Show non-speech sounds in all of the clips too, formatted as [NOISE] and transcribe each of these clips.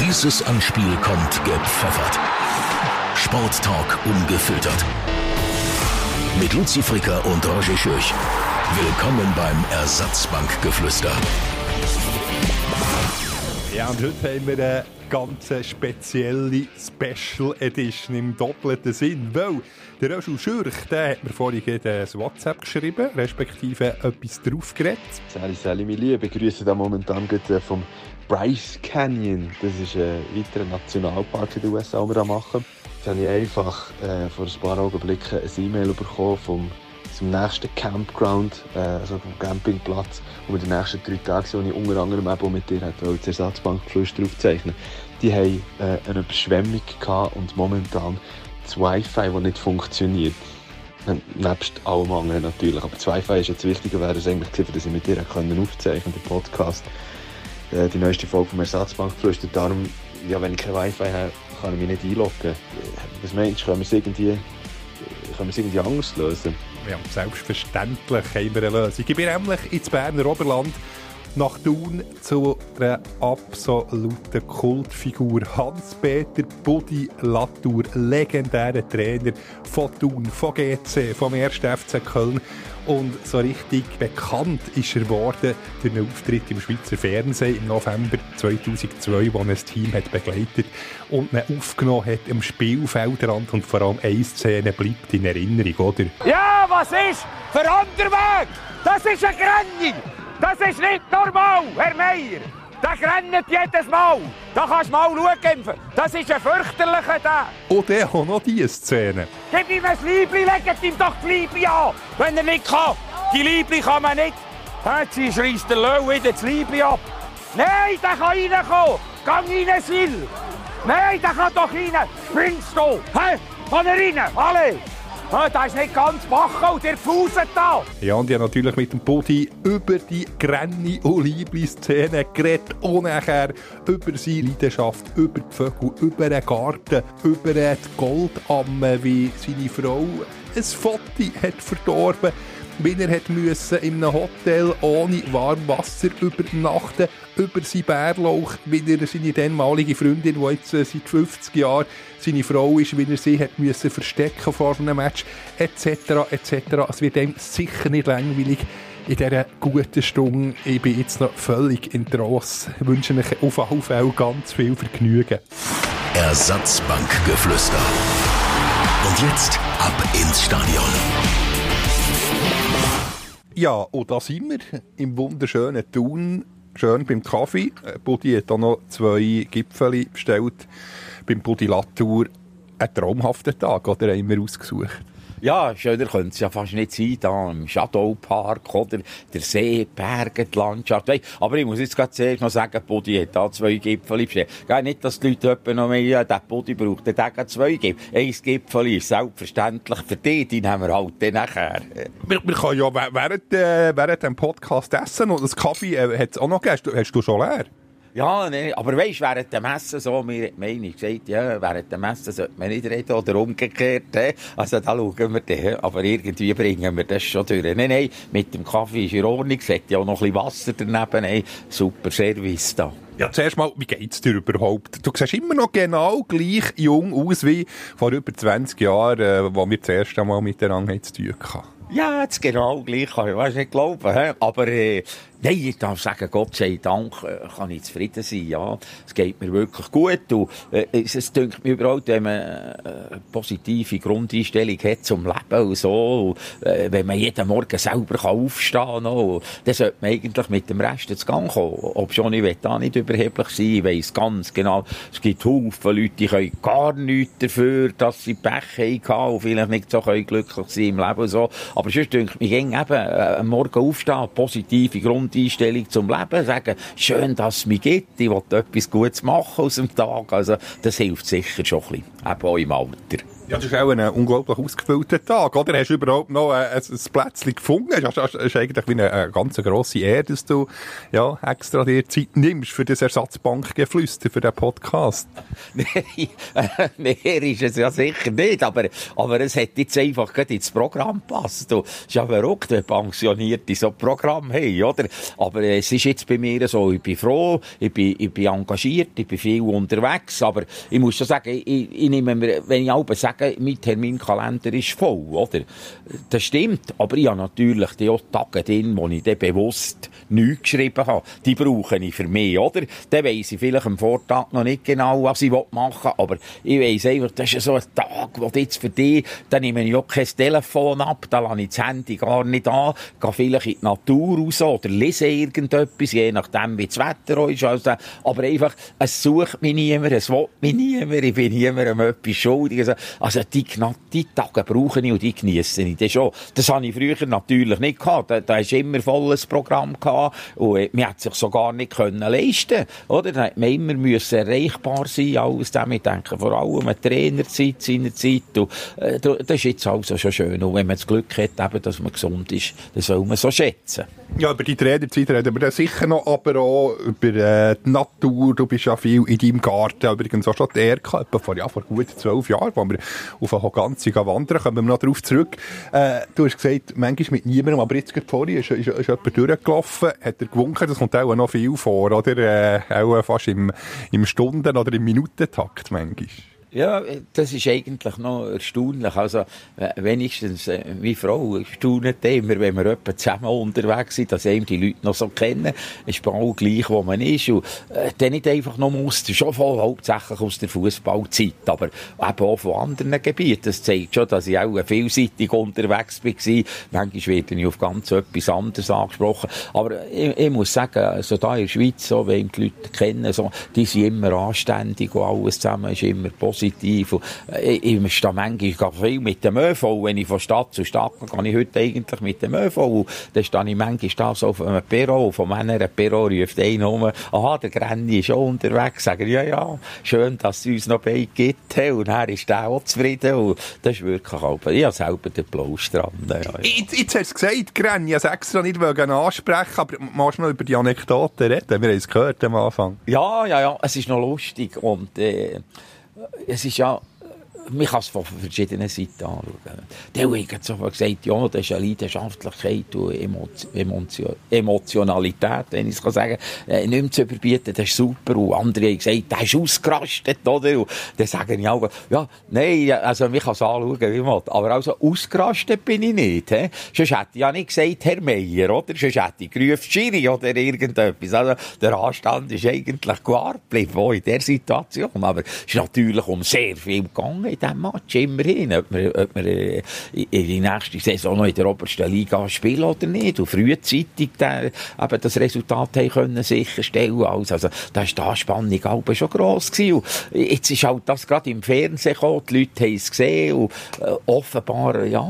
Dieses Anspiel kommt gepfeffert. Sporttalk ungefiltert. Mit Luzi Fricker und Roger Schürch. Willkommen beim Ersatzbankgeflüster. Ja, und heute haben wir eine ganz spezielle Special Edition im doppelten Sinn, weil der Roger Schürch, der hat mir vorhin ein WhatsApp geschrieben, respektive etwas draufgeredet. Sally, Sally, meine Liebe, begrüße da momentan vom Bryce Canyon. Das ist ein weiterer Nationalpark in den USA, den wir da machen. Jetzt habe ich einfach äh, vor ein paar Augenblicken ein E-Mail bekommen vom zum nächsten Campground, äh, also vom Campingplatz, wo wir die nächsten drei Tage sind, ich unter anderem eben mit dir das Ersatzbankflüster aufzeichnen. Die haben äh, eine Überschwemmung gehabt und momentan das Wi-Fi, das nicht funktioniert. Nebst allem anderen natürlich. Aber das Wi-Fi ist jetzt wichtiger, wäre es eigentlich gewesen, dass ich mit dir aufzeichnen den Podcast. Äh, die neueste Folge vom Ersatzbankflüster. Darum, ja, wenn ich kein Wi-Fi habe, kann ich mich nicht einloggen. Was meinst du, können wir es irgendwie, können wir es irgendwie anders lösen? Ja, selbstverständlich haben wir eine Lösung. Ich bin nämlich ins Berner Oberland nach Thun zu einer absoluten Kultfigur. Hans-Peter Buddy Latour, legendärer Trainer von Thun, von GC, vom 1. FC Köln. Und so richtig bekannt ist er worden durch einen Auftritt im Schweizer Fernsehen im November 2002, wo er das Team hat begleitet und ihn aufgenommen hat am Spielfeldrand und vor allem eine Szene bleibt in Erinnerung, oder? Ja, was ist? Für Anderweg! Das ist ein Grenning! Das ist nicht normal, Herr Meier! Der rennt jedes Mal. Da kannst du mal schauen. Das ist ein fürchterlicher Tag. Und der hat noch diese Szene. Gib ihm ein Liebli, legt ihm doch die Liebli an, wenn er nicht kann. Die Liebli kann man nicht. Jetzt schreist der Löw wieder das Liebli ab. Nein, der kann reinkommen. Gang rein, Sil. Nein, der kann doch rein. Springst du? Hä? Kann er rein? Alle. Ah, das ist nicht ganz wach, der fuset da. Ja, und ich habe natürlich mit dem Buddy über die Granny Olibli-Szene geredet und nachher über seine Leidenschaft, über die Vögel, über den Garten, über die Goldamme, wie seine Frau ein Foto hat verdorben wie er müssen in einem Hotel ohne Warmwasser übernachten, über seinen Bärlauch, wie er seine damalige Freundin, die jetzt äh, seit 50 Jahren seine Frau ist, wie er sie hat müssen verstecken vor einem Match, etc., etc. Es wird ihm sicher nicht langweilig in dieser guten Stunde. Ich bin jetzt noch völlig in Trost. Ich wünsche euch auf jeden Fall ganz viel Vergnügen. Ersatzbankgeflüster. Und jetzt ab ins Stadion. Ja, und da sind wir im wunderschönen Thun, schön beim Kaffee. Äh, Buddy hat auch noch zwei Gipfel bestellt beim Buddy Latour. Ein traumhafter Tag, oder haben wir ausgesucht? Ja, schöner könnte es ja fast nicht sein, da im Chateau Park oder der See, Berge, die Landschaft. Aber ich muss jetzt gerade zuerst noch sagen, Buddy hat da zwei Gipfel bestellt. Gell, nicht, dass die Leute etwa noch mehr, ja, der Buddy braucht, der hat zwei Gipfel. Ein Gipfel ist selbstverständlich für dich, den haben wir halt dann nachher. Wir, wir können ja während, äh, während dem Podcast essen und das Kaffee äh, hat es auch noch gegeben. Hast hast du schon leer? Ja, nee, aber weisst, während dem Messen so, mir meine gesagt, ja, während dem Messen sollte man nicht reden oder umgekehrt, he? also da schauen wir dann, aber irgendwie bringen wir das schon durch. Nein, nein, mit dem Kaffee ist in Ordnung, es hat ja auch noch ein bisschen Wasser daneben, hey, super Service da. Ja, zuerst mal, wie geht's dir überhaupt? Du siehst immer noch genau gleich jung aus wie vor über 20 Jahren, äh, wo wir das erste Mal miteinander zu tun hatten. Ja, jetzt genau gleich, kann ich weiss nicht glauben. He? Aber äh, nein, ich darf sagen, Gott sei Dank äh, kann ich zufrieden sein. Ja, es geht mir wirklich gut. Und, äh, es, es dünkt mir überhaupt, wenn man äh, eine positive Grundeinstellung hat zum Leben und so, und, äh, wenn man jeden Morgen selber kann aufstehen kann, no, dann sollte man eigentlich mit dem Rest ins Gang kommen. Ob schon ich will da nicht überheblich sein, ich weiss ganz genau, es gibt Haufen Leute, die können gar nichts dafür, dass sie Pech haben und vielleicht nicht so können glücklich sein im Leben und so. Aber sonst ich, mir eben, äh, am Morgen aufstehen, positive Grundeinstellung zum Leben, sagen, schön, dass es mich gibt, ich will etwas Gutes machen aus dem Tag. Also, das hilft sicher schon ein bisschen, eben auch im Alter. Ja, das ist auch ein unglaublich ausgefüllter Tag, oder? Hast du überhaupt noch ein, ein, ein Plätzchen gefunden? Es ist, eigentlich wie eine, eine ganz grosse Ehre, dass du ja, extra dir Zeit nimmst für das Ersatzbankgeflüster, für den Podcast. [LAUGHS] Nein, äh, [LAUGHS] mehr ist es ja sicher nicht, aber, aber es hat jetzt einfach gerade ins Programm gepasst. Du, ist ja verrückt, wenn Pensionierte so ein Programm haben, oder? Aber es ist jetzt bei mir so, ich bin froh, ich bin, ich bin engagiert, ich bin viel unterwegs, aber ich muss schon sagen, ich, ich nehme mir, wenn ich auch sage, sagen, mein Terminkalender ist voll, oder? Das stimmt, aber ich habe natürlich die auch Tage drin, wo ich dann bewusst nichts geschrieben habe. Die brauche ich für mich, oder? Dann weiss ich vielleicht am Vortag noch nicht genau, was ich machen will, aber ich weiss einfach, das ist so ein Tag, wo jetzt für dich, dann nehme ich auch kein Telefon ab, da lasse ich das Handy gar nicht an, gehe vielleicht in die Natur raus oder lese irgendetwas, je nachdem, wie das Wetter ist. Also, aber einfach, es sucht mich niemand, es will mich niemand, ich bin niemandem etwas schuldig. Also, also die, die Tage brauche ich und die genieße ich dann schon. Das habe ich früher natürlich nicht gehabt. Da, da ist immer volles Programm gehabt und man hat sich sogar nicht können leisten oder? Da man immer müssen erreichbar sein, alles dem. Ich denke vor allem an Trainerzeit, seiner Zeit. Und, äh, das ist jetzt also schon schön. Und wenn man das Glück hat, eben, dass man gesund ist, das soll man so schätzen. Ja, über die Trainerzeit reden wir dann sicher noch, aber auch über äh, die Natur. Du bist ja viel in deinem Garten, übrigens auch schon die ERK, vor, ja, vor gut zwölf Jahren, wo wir auf eine Hoganzi wandern, kommen wir noch darauf zurück. Äh, du hast gesagt, manchmal mit niemandem, aber jetzt gerade vorhin ist, ist, ist jemand durchgelaufen, hat er gewunken, das kommt auch noch viel vor, oder? Äh, auch fast im, im Stunden- oder im Minutentakt manchmal. Ja, das ist eigentlich noch erstaunlich. Also, wenigstens, äh, meine Frau staunt immer, wenn wir etwa zusammen unterwegs sind, dass eben die Leute noch so kennen. Es ist auch gleich, wo man ist. Und, äh, dann nicht einfach noch Muster, schon voll hauptsächlich aus der Fußballzeit, aber eben auch von anderen Gebieten. Das zeigt schon, dass ich auch vielseitig unterwegs war. Manchmal werde ich auf ganz etwas anderes angesprochen. Aber ich, ich muss sagen, also da in der Schweiz, so, wenn die Leute kennen, so, die sind immer anständig und alles zusammen ist immer positiv positiv. Und, äh, ich stehe manchmal viel mit dem ÖV. Wenn ich von Stadt zu Stadt gehe, kann ich heute eigentlich mit dem ÖV. Und dann stehe ich manchmal da so auf einem Perro. Von meiner Perro ruft einer um, aha, der Granny ist schon unterwegs. Sagen, ja, ja, schön, dass es uns noch beide gibt. Und er ist auch zufrieden. Und das ist wirklich auch, ich habe selber den Applaus dran. Ja, ja. Jetzt, jetzt hast du gesagt, Granny, ich habe es extra nicht ansprechen aber magst du noch über die Anekdote reden? Wir haben es gehört am Anfang. Ja, ja, ja, es ist noch lustig. Und, äh, es ist ja, man kann es von verschiedenen Seiten anschauen. Der hat sofort gesagt, ja, das ist eine Leidenschaftlichkeit und Emotion, Emotionalität, wenn ich es sagen kann, äh, nicht zu überbieten, das ist super. Und andere haben gesagt, der ist ausgerastet, oder? Und dann sagen ich auch, ja, nein, also man kann es anschauen, wie man will. Aber also ausgerastet bin ich nicht. He? Sonst hätte ich ja nicht gesagt, Herr Meier, oder? Sonst hätte ich gerufen, Schiri oder irgendetwas. Also der Anstand ist eigentlich gewahrt geblieben, auch in der Situation. Aber es ist natürlich um sehr viel gegangen in diesem Match, immerhin. Ob wir, ob wir äh, in die nächste Saison noch in der obersten Liga spielen oder nicht. Und frühzeitig der, eben das Resultat haben können sicherstellen also, also da ist die Anspannung auch schon gross gewesen. Und jetzt ist halt das gerade im Fernsehen gekommen, die Leute haben es gesehen und äh, offenbar, ja,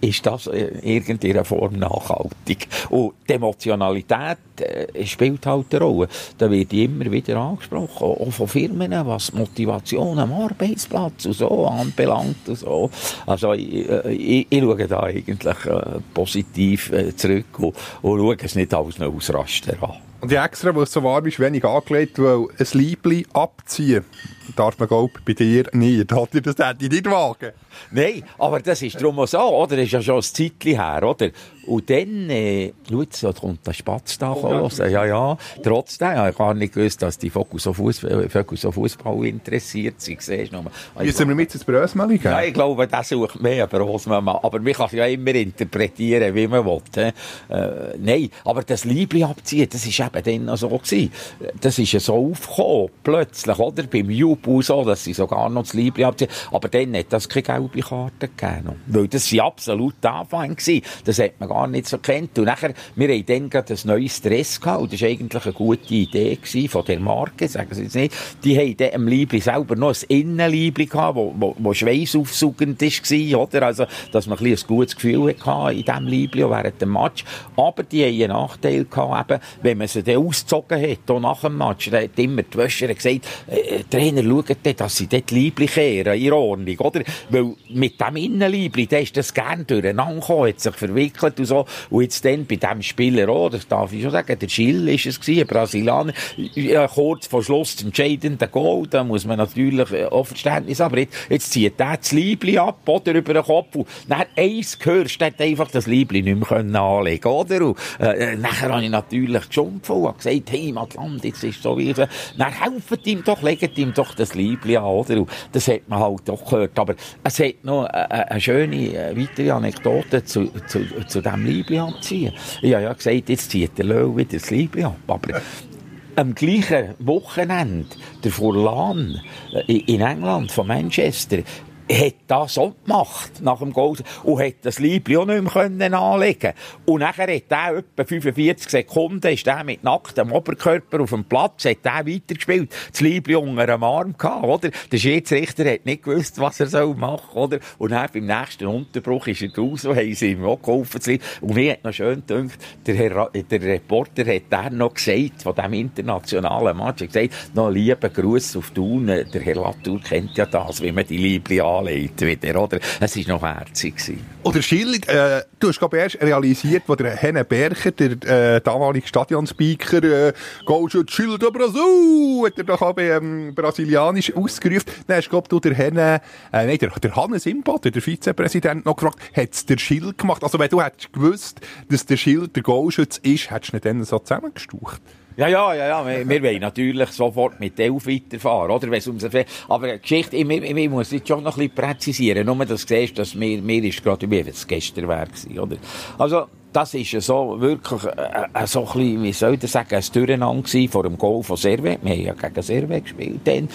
ist das in irgendeiner Form nachhaltig. Und die Emotionalität äh, spielt halt eine Rolle. Da wird immer wieder angesprochen, auch von Firmen, was Motivation am Arbeitsplatz und so anbelangt und so. Also ich, äh, ich, ich schaue da eigentlich äh, positiv äh, zurück und, und schaue es nicht als einen Ausraster an. Und die extra, weil es so warm ist, wenig angelegt, weil ein Liebling abziehen darf man, glaube bei dir nicht. [LAUGHS] Hat dir das nicht wagen? Nein, aber das ist darum auch so, oder? Das ist ja schon ein Zeitchen her, oder? Und dann, äh, schau, so kommt der Spatz da oh, raus. Ja, ja. Trotzdem, ja, ich habe nicht gewusst, dass die Fokus auf Fußball, Fokus auf Fußball interessiert sind. Siehst du Müssen wir mit ins Brösmeli gehen? Ja, ich glaube, das sucht mehr Brösmeli. Aber man kann ja immer interpretieren, wie man will. Äh, nein, aber das Liebling abziehen, das ist eben dann noch so gewesen. Das ist ja so aufgekommen, plötzlich, oder? Beim Jubu so, dass sie sogar noch das Liebling abziehen. Aber dann hat das keine gelbe Karte gegeben. Weil das war absolut Anfang. Das hat man gar nicht so kennt. Und nachher, wir haben dann gerade ein neues Dress gehabt, und das war eigentlich eine gute Idee gewesen von der Marke, sagen Sie jetzt nicht. Die haben dann am Liebling selber noch ein Innenliebling gehabt, wo, wo, wo schweißaufsugend war, oder? Also, dass man ein, ein gutes Gefühl hatte in diesem Liebling während dem Match. Aber die haben einen Nachteil gehabt, eben, wenn man sie dann ausgezogen hat, auch nach dem Match, dann hat immer die Wäscher gesagt, äh, Trainer, schaut dann, dass sie dort Liebling kehren, in Ordnung, oder? Weil mit dem Innenliebling, der ist das gern durcheinander gekommen, hat sich verwickelt und so. Und jetzt dann bei diesem Spieler auch, das darf ich schon sagen, der Gil ist es gewesen, Brasilianer, ja, kurz vor Schluss zum entscheidenden Goal, da muss man natürlich äh, auch Verständnis haben, aber jetzt, jetzt zieht der das Liebling ab, oder, über den Kopf, und dann eins gehörst, hat einfach das Liebling nicht mehr können anlegen, oder? Und, äh, äh nachher habe ich natürlich geschumpft und habe gesagt, hey, Matland, jetzt ist so wie, dann helft ihm doch, legt ihm doch das Liebling an, oder? Und das hat man halt doch gehört, aber es hat noch eine, eine schöne äh, weitere Anekdote zu, zu, zu diesem Liebling anziehen. Ich habe ja gesagt, jetzt zieht der Löw wieder das Liebling ab, aber am gleichen Wochenende, der Furlan äh, in England, von Manchester, hat das auch gemacht, nach dem Goal, und hat das Liebling auch nicht mehr können anlegen Und nachher hat er etwa 45 Sekunden, ist er mit nacktem Oberkörper auf dem Platz, hat er weitergespielt, das Liebling unter dem Arm gehabt, oder? Der Schiedsrichter hat nicht gewusst, was er soll machen, oder? Und dann beim nächsten Unterbruch ist er raus, und haben sie ihm auch geholfen. Und mir hat noch schön gedacht, der, Herr, der Reporter hat dann noch gesagt, von diesem internationalen Match, gesagt, noch lieben Gruß auf Thun, der Herr Latour kennt ja das, wie man die Liebling anlegt wieder, oder? Es war noch herzig. Oder Schilling, äh, du hast glaube erst realisiert, wo der Henne Bercher, der äh, damalige Stadionspeaker, äh, «Goalschütz Schild do Brasil!» hat er doch auch ähm, brasilianisch ausgerufen. Dann hast glaube du der Henne, äh, nein, der, der Hannes Imboden, der Vizepräsident, noch gefragt, hat's der Schild gemacht? Also wenn du hättest gewusst, dass der Schild der Goalschütz ist, hättest du nicht dann so zusammengestaucht? Ja, ja, ja, ja. Wir, wir wollen natürlich sofort mit Elf weiterfahren, oder? Wenn's um Aber Geschichte, ich, ich, ich muss jetzt schon noch ein bisschen präzisieren. Nur, dass du siehst, dass mir, mir ist gerade, wie es gestern war, oder? Also, das ist so wirklich äh, äh, so ein bisschen, wie soll ich sagen, ein Durcheinander vor dem Goal von Servet. Wir haben ja gegen Servet gespielt dann.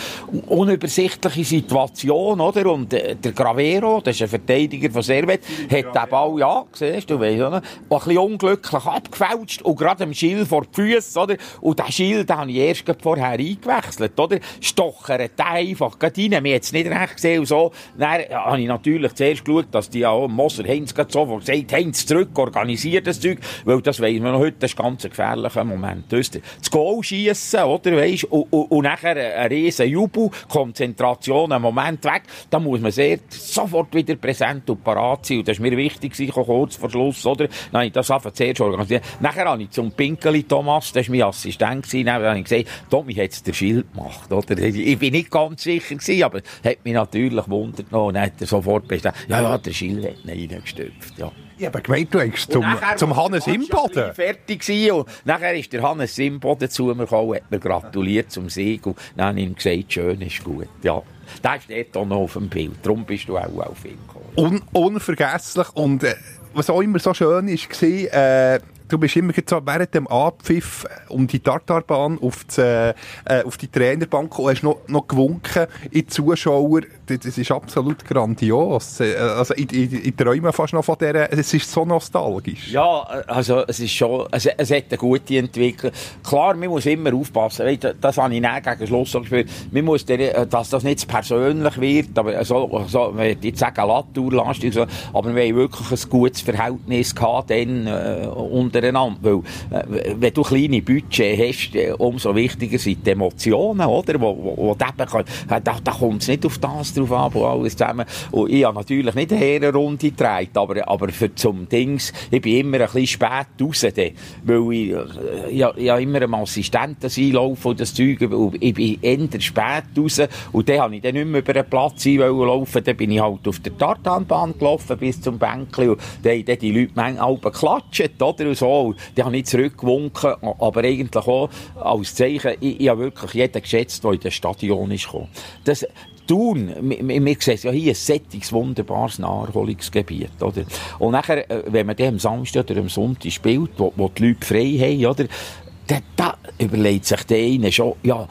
Unübersichtliche Situation, oder? Und äh, der Gravero, das ist ein Verteidiger von Servet, hat den Ball, ja, siehst du, weißt, oder? ein bisschen unglücklich abgefälscht und gerade dem Schild vor die Füße, oder? Und den Schild habe ich erst vorher eingewechselt, oder? Stochert den einfach gerade rein. Wir haben es nicht recht gesehen und so. Dann habe ich natürlich zuerst geschaut, dass die auch Moser Heinz gerade sofort gesagt, Heinz zurück, organisiert passiert, das Zeug, weil das weiss man heute, das ist ganz ein gefährlicher Moment. Das Goal schiessen, oder, weisst, und, und, und nachher ein riesen Jubel, Konzentration, ein Moment weg, da muss man sehr, sofort wieder präsent und parat sein, und das ist mir wichtig, ich kurz vor Schluss, oder, dann habe ich das zuerst organisiert. Nachher habe ich zum Pinkeli Thomas, das war mein Assistent, gewesen, dann habe ich gesagt, Tommy hat der Schild gemacht, oder, ich bin nicht ganz sicher gewesen, aber hat mich natürlich wundert und dann hat er sofort bestimmt, ja, ja, der Schild hat ihn reingestopft, ja. Ich habe gemeint, du hättest zum, zum Hannes Imboden. fertig gewesen und nachher ist der Hannes Imboden zu mir gekommen, hat mir gratuliert zum Sieg und dann habe ich ihm gesagt, schön ist gut. Ja, der steht auch noch auf dem Bild, darum bist du auch auf ihn gekommen. Un unvergesslich und äh, was auch immer so schön ist, war, äh, du bist immer so während dem Abpfiff um die Tartarbahn auf die, äh, auf die Trainerbank und hast noch, noch gewunken in die Zuschauer. Das ist absolut grandios. Äh, also ich, ich, ich träume fast noch von der, es ist so nostalgisch. Ja, also es ist schon, es, es hat eine gute Entwicklung. Klar, man muss immer aufpassen, weißt, das habe ich nicht gegen Schluss gespürt. Man muss, der, dass das nicht persönlich wird, aber so, so ich jetzt sagen Latourlastig, so, aber wir haben wirklich ein gutes Verhältnis gehabt dann äh, untereinander, weil äh, wenn du kleine Budget hast, äh, umso wichtiger sind die Emotionen, oder, wo, wo, wo eben kann, äh, da, da kommt es nicht auf das drauf an, wo alles zusammen, und ich habe natürlich nicht eine Herrenrunde getragen, aber, aber für zum Dings, ich bin immer ein bisschen spät raus, dann, weil ich, äh, ich, ich, habe immer einem Assistenten einlaufen und das Zeug, ich bin eher spät raus, und dann habe ich dann nicht mehr über den Platz laufen, dann bin ich halt auf der Tartanbahn gelaufen bis zum Bänkli, und dann haben die Leute manchmal geklatscht, oder, und so, dann habe ich zurückgewunken, aber eigentlich auch als Zeichen, ich, ich habe wirklich jeden geschätzt, der in das Stadion ist gekommen. Das, Thun, wir, wir sehen ja hier ein sättiges, wunderbares Naherholungsgebiet, oder? Und nachher, äh, wenn man dann am Samstag oder am Sonntag spielt, wo, wo die Leute frei haben, oder? Da, da überlegt sich der eine schon, ja,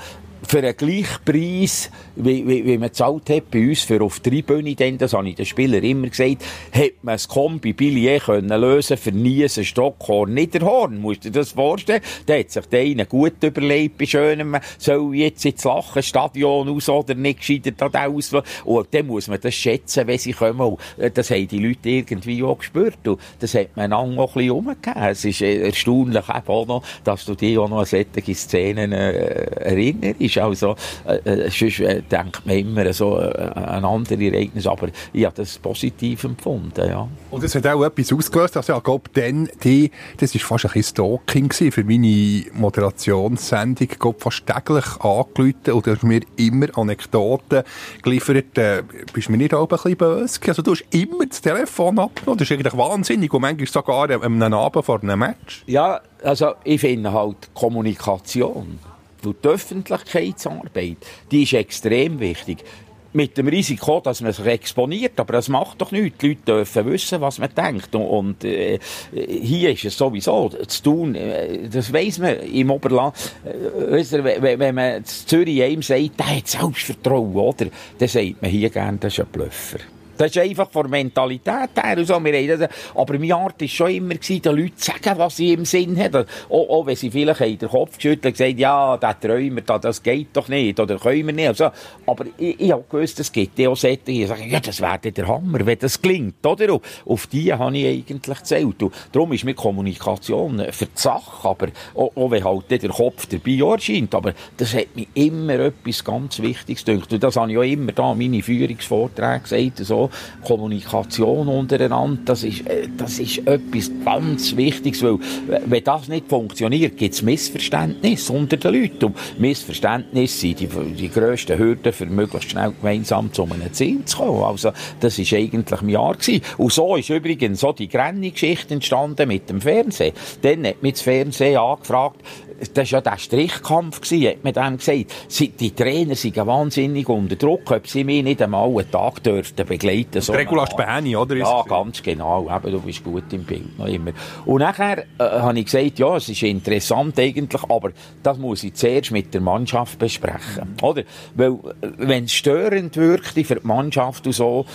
für einen gleichen Preis, wie, wie, wie man gezahlt hat bei uns für auf drei Bühne, denn, das habe ich den Spieler immer gesagt, hätte man das Kombi Billier können lösen für Niesen, Stockhorn, Niederhorn. Musst du dir das vorstellen? Da hat sich der eine gut überlegt, bei schönem, soll jetzt ins Lachenstadion aus oder nicht gescheitert hat aus. Und dann muss man das schätzen, wenn sie kommen. Und das haben die Leute irgendwie auch gespürt. Und das hat man auch noch ein bisschen umgegeben. Es ist erstaunlich eben auch noch, dass du dich auch noch an solche Szenen äh, erinnerst. Also, äh, äh, sonst äh, denkt man immer so äh, an andere Ereignisse, aber ich habe das positiv empfunden, ja. Und es hat auch etwas ausgelöst, also ich glaube, dann, die, das war fast ein bisschen Stalking für meine Moderationssendung, ich glaube, fast täglich angerufen und du hast mir immer Anekdoten geliefert, äh, bist du mir nicht auch ein bisschen böse Also du hast immer das Telefon abgenommen, das ist eigentlich wahnsinnig. Und manchmal sogar am Abend vor einem Match. Ja, also ich finde halt Kommunikation und die Öffentlichkeitsarbeit, die ist extrem wichtig. Mit dem Risiko, dass man sich exponiert, aber das macht doch nichts. Die Leute dürfen wissen, was man denkt. Und, und äh, hier ist es sowieso zu tun, äh, das weiss man im Oberland. Äh, weißt wenn, wenn man in Zürich einem sagt, der hat Selbstvertrauen, oder? Dann sagt man hier gerne, das ist ein Blöffer. Das ist einfach von der Mentalität her. Und so. Wir das, aber meine Art war schon immer, gewesen, den Leuten zu sagen, was sie im Sinn haben. Auch, auch wenn sie vielleicht den Kopf geschüttelt und gesagt ja, der Träumer, das geht doch nicht, oder können wir nicht. Also, aber ich, ich habe gewusst, es gibt auch solche, die sagen, ja, das wäre der Hammer, wenn das klingt, oder? Und auf die habe ich eigentlich gezählt. Und darum ist mir Kommunikation für die Sache, aber auch, auch wenn halt der Kopf dabei erscheint, aber das hat mir immer etwas ganz Wichtiges gedacht. Und das habe ich auch immer da meine Führungsvorträge gesagt, so, Kommunikation untereinander, das ist, äh, das ist etwas ganz Wichtiges, weil wenn das nicht funktioniert, gibt es Missverständnisse unter den Leuten. Und Missverständnisse sind die, die grössten Hürden, für möglichst schnell gemeinsam zu einem Ziel zu kommen. Also, das ist eigentlich ein Jahr gewesen. Und so ist übrigens so die Grenny-Geschichte entstanden mit dem Fernsehen. Dann hat mich das Fernsehen angefragt, das war ja der Strichkampf, gewesen, hat man dem gesagt. Die Trainer sind wahnsinnig unter Druck, ob sie mich nicht einmal einen Tag dürften begleiten. So Regula Späni, oder? Ja, ganz genau. Eben, du bist gut im Bild, noch immer. Und nachher äh, habe ich gesagt, ja, es ist interessant eigentlich, aber das muss ich zuerst mit der Mannschaft besprechen. Oder? Weil, äh, wenn es störend wirkt für die Mannschaft und so,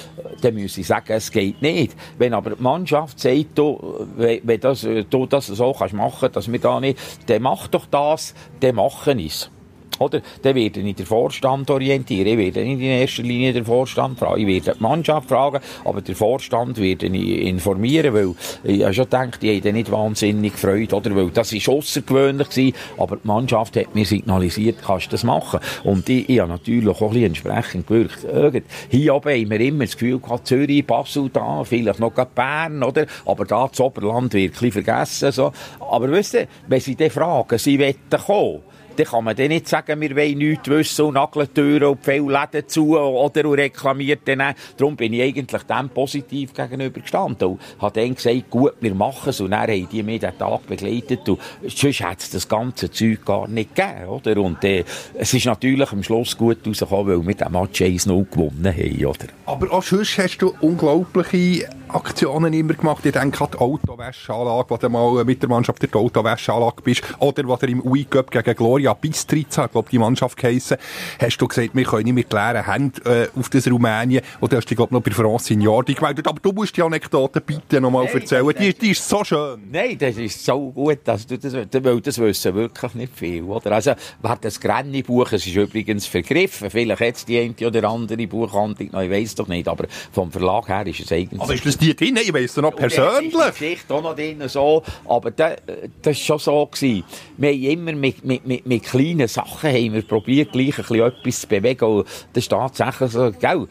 dann muss ich sagen, es geht nicht. Wenn aber die Mannschaft sagt, du, wenn das, du das so kannst machen, dass wir da nicht, dann macht doch das, dann machen es. Oder? Dann werde ich den Vorstand orientieren. Ich werde nicht in erster Linie den Vorstand fragen. Ich werde die Mannschaft fragen, aber den Vorstand werde ich informieren, weil ich habe schon gedacht, die hätten nicht wahnsinnig Freude, oder? Weil das war außergewöhnlich gewesen, aber die Mannschaft hat mir signalisiert, kannst du das machen. Und ich, ich habe natürlich auch ein bisschen entsprechend gewirkt. Hier oben haben wir immer das Gefühl gehabt, Zürich, Basel da, vielleicht noch Bern, oder? Aber da das Oberland wird ein bisschen vergessen, so. Aber wisst ihr, wenn sie dann fragen, sie wollen kommen, dann kann man dann nicht sagen, wir wollen nichts wissen und nageln Türen und viele Läden zu oder und reklamiert dann. Darum bin ich eigentlich dem positiv gegenüber gestanden und habe dann gesagt, gut, wir machen es und dann haben die mich den Tag begleitet und sonst hätte es das ganze Zeug gar nicht gegeben, oder? Und äh, es ist natürlich am Schluss gut rausgekommen, weil wir den Match 1-0 gewonnen haben, oder? Aber auch sonst hast du unglaubliche Aktionen immer gemacht. Ich denke an die Autowäscheanlage, wo du mal mit der Mannschaft in der Autowäscheanlage bist. Oder wo du im UI Cup gegen Gloria Bistrica, glaube die Mannschaft geheissen, hast du gesagt, wir können nicht mit leeren Händen äh, auf das Rumänien. Und du hast dich, glaube noch bei France Signor gemeldet. Aber du musst die Anekdote bitte nochmal hey, erzählen. Die, die ist so schön. Nein, das ist so gut, dass du das, weil das wissen wirklich nicht viel, oder? Also, wer das Granny-Buch, es ist übrigens vergriffen. Vielleicht jetzt die eine oder andere Buchhandlung noch, ich weiss doch nicht. Aber vom Verlag her ist es eigentlich... Aber ist das die drin? Ich weiss noch persönlich. Ist die Geschichte auch noch drin, so. Aber das, war schon so gewesen. Wir haben immer mit, mit, mit, mit kleinen Sachen haben wir probiert, gleich ein bisschen etwas zu bewegen. Und das ist tatsächlich so, gell?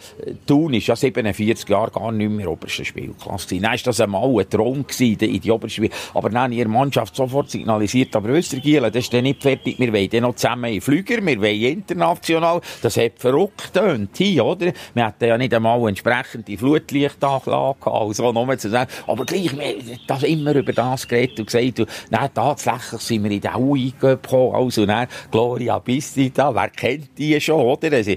Thun ist ja 47 Jahre gar nicht mehr oberste Spielklasse. Dann war das einmal ein Traum gewesen, in die oberste Spiel. Aber dann haben ihre Mannschaft sofort signalisiert, aber wisst ihr, das ist dann nicht fertig. Wir wollen dann noch zusammen in Flüger, wir wollen international. Das hat verrückt tönt hier, oder? Wir hatten ja nicht einmal entsprechende Flutlichtanlage also nur zu sagen, aber gleich, das immer über das geredet und gesagt, und dann tatsächlich sind wir in den Aue gekommen, also dann Gloria Bistita, wer kennt die schon, oder? Also,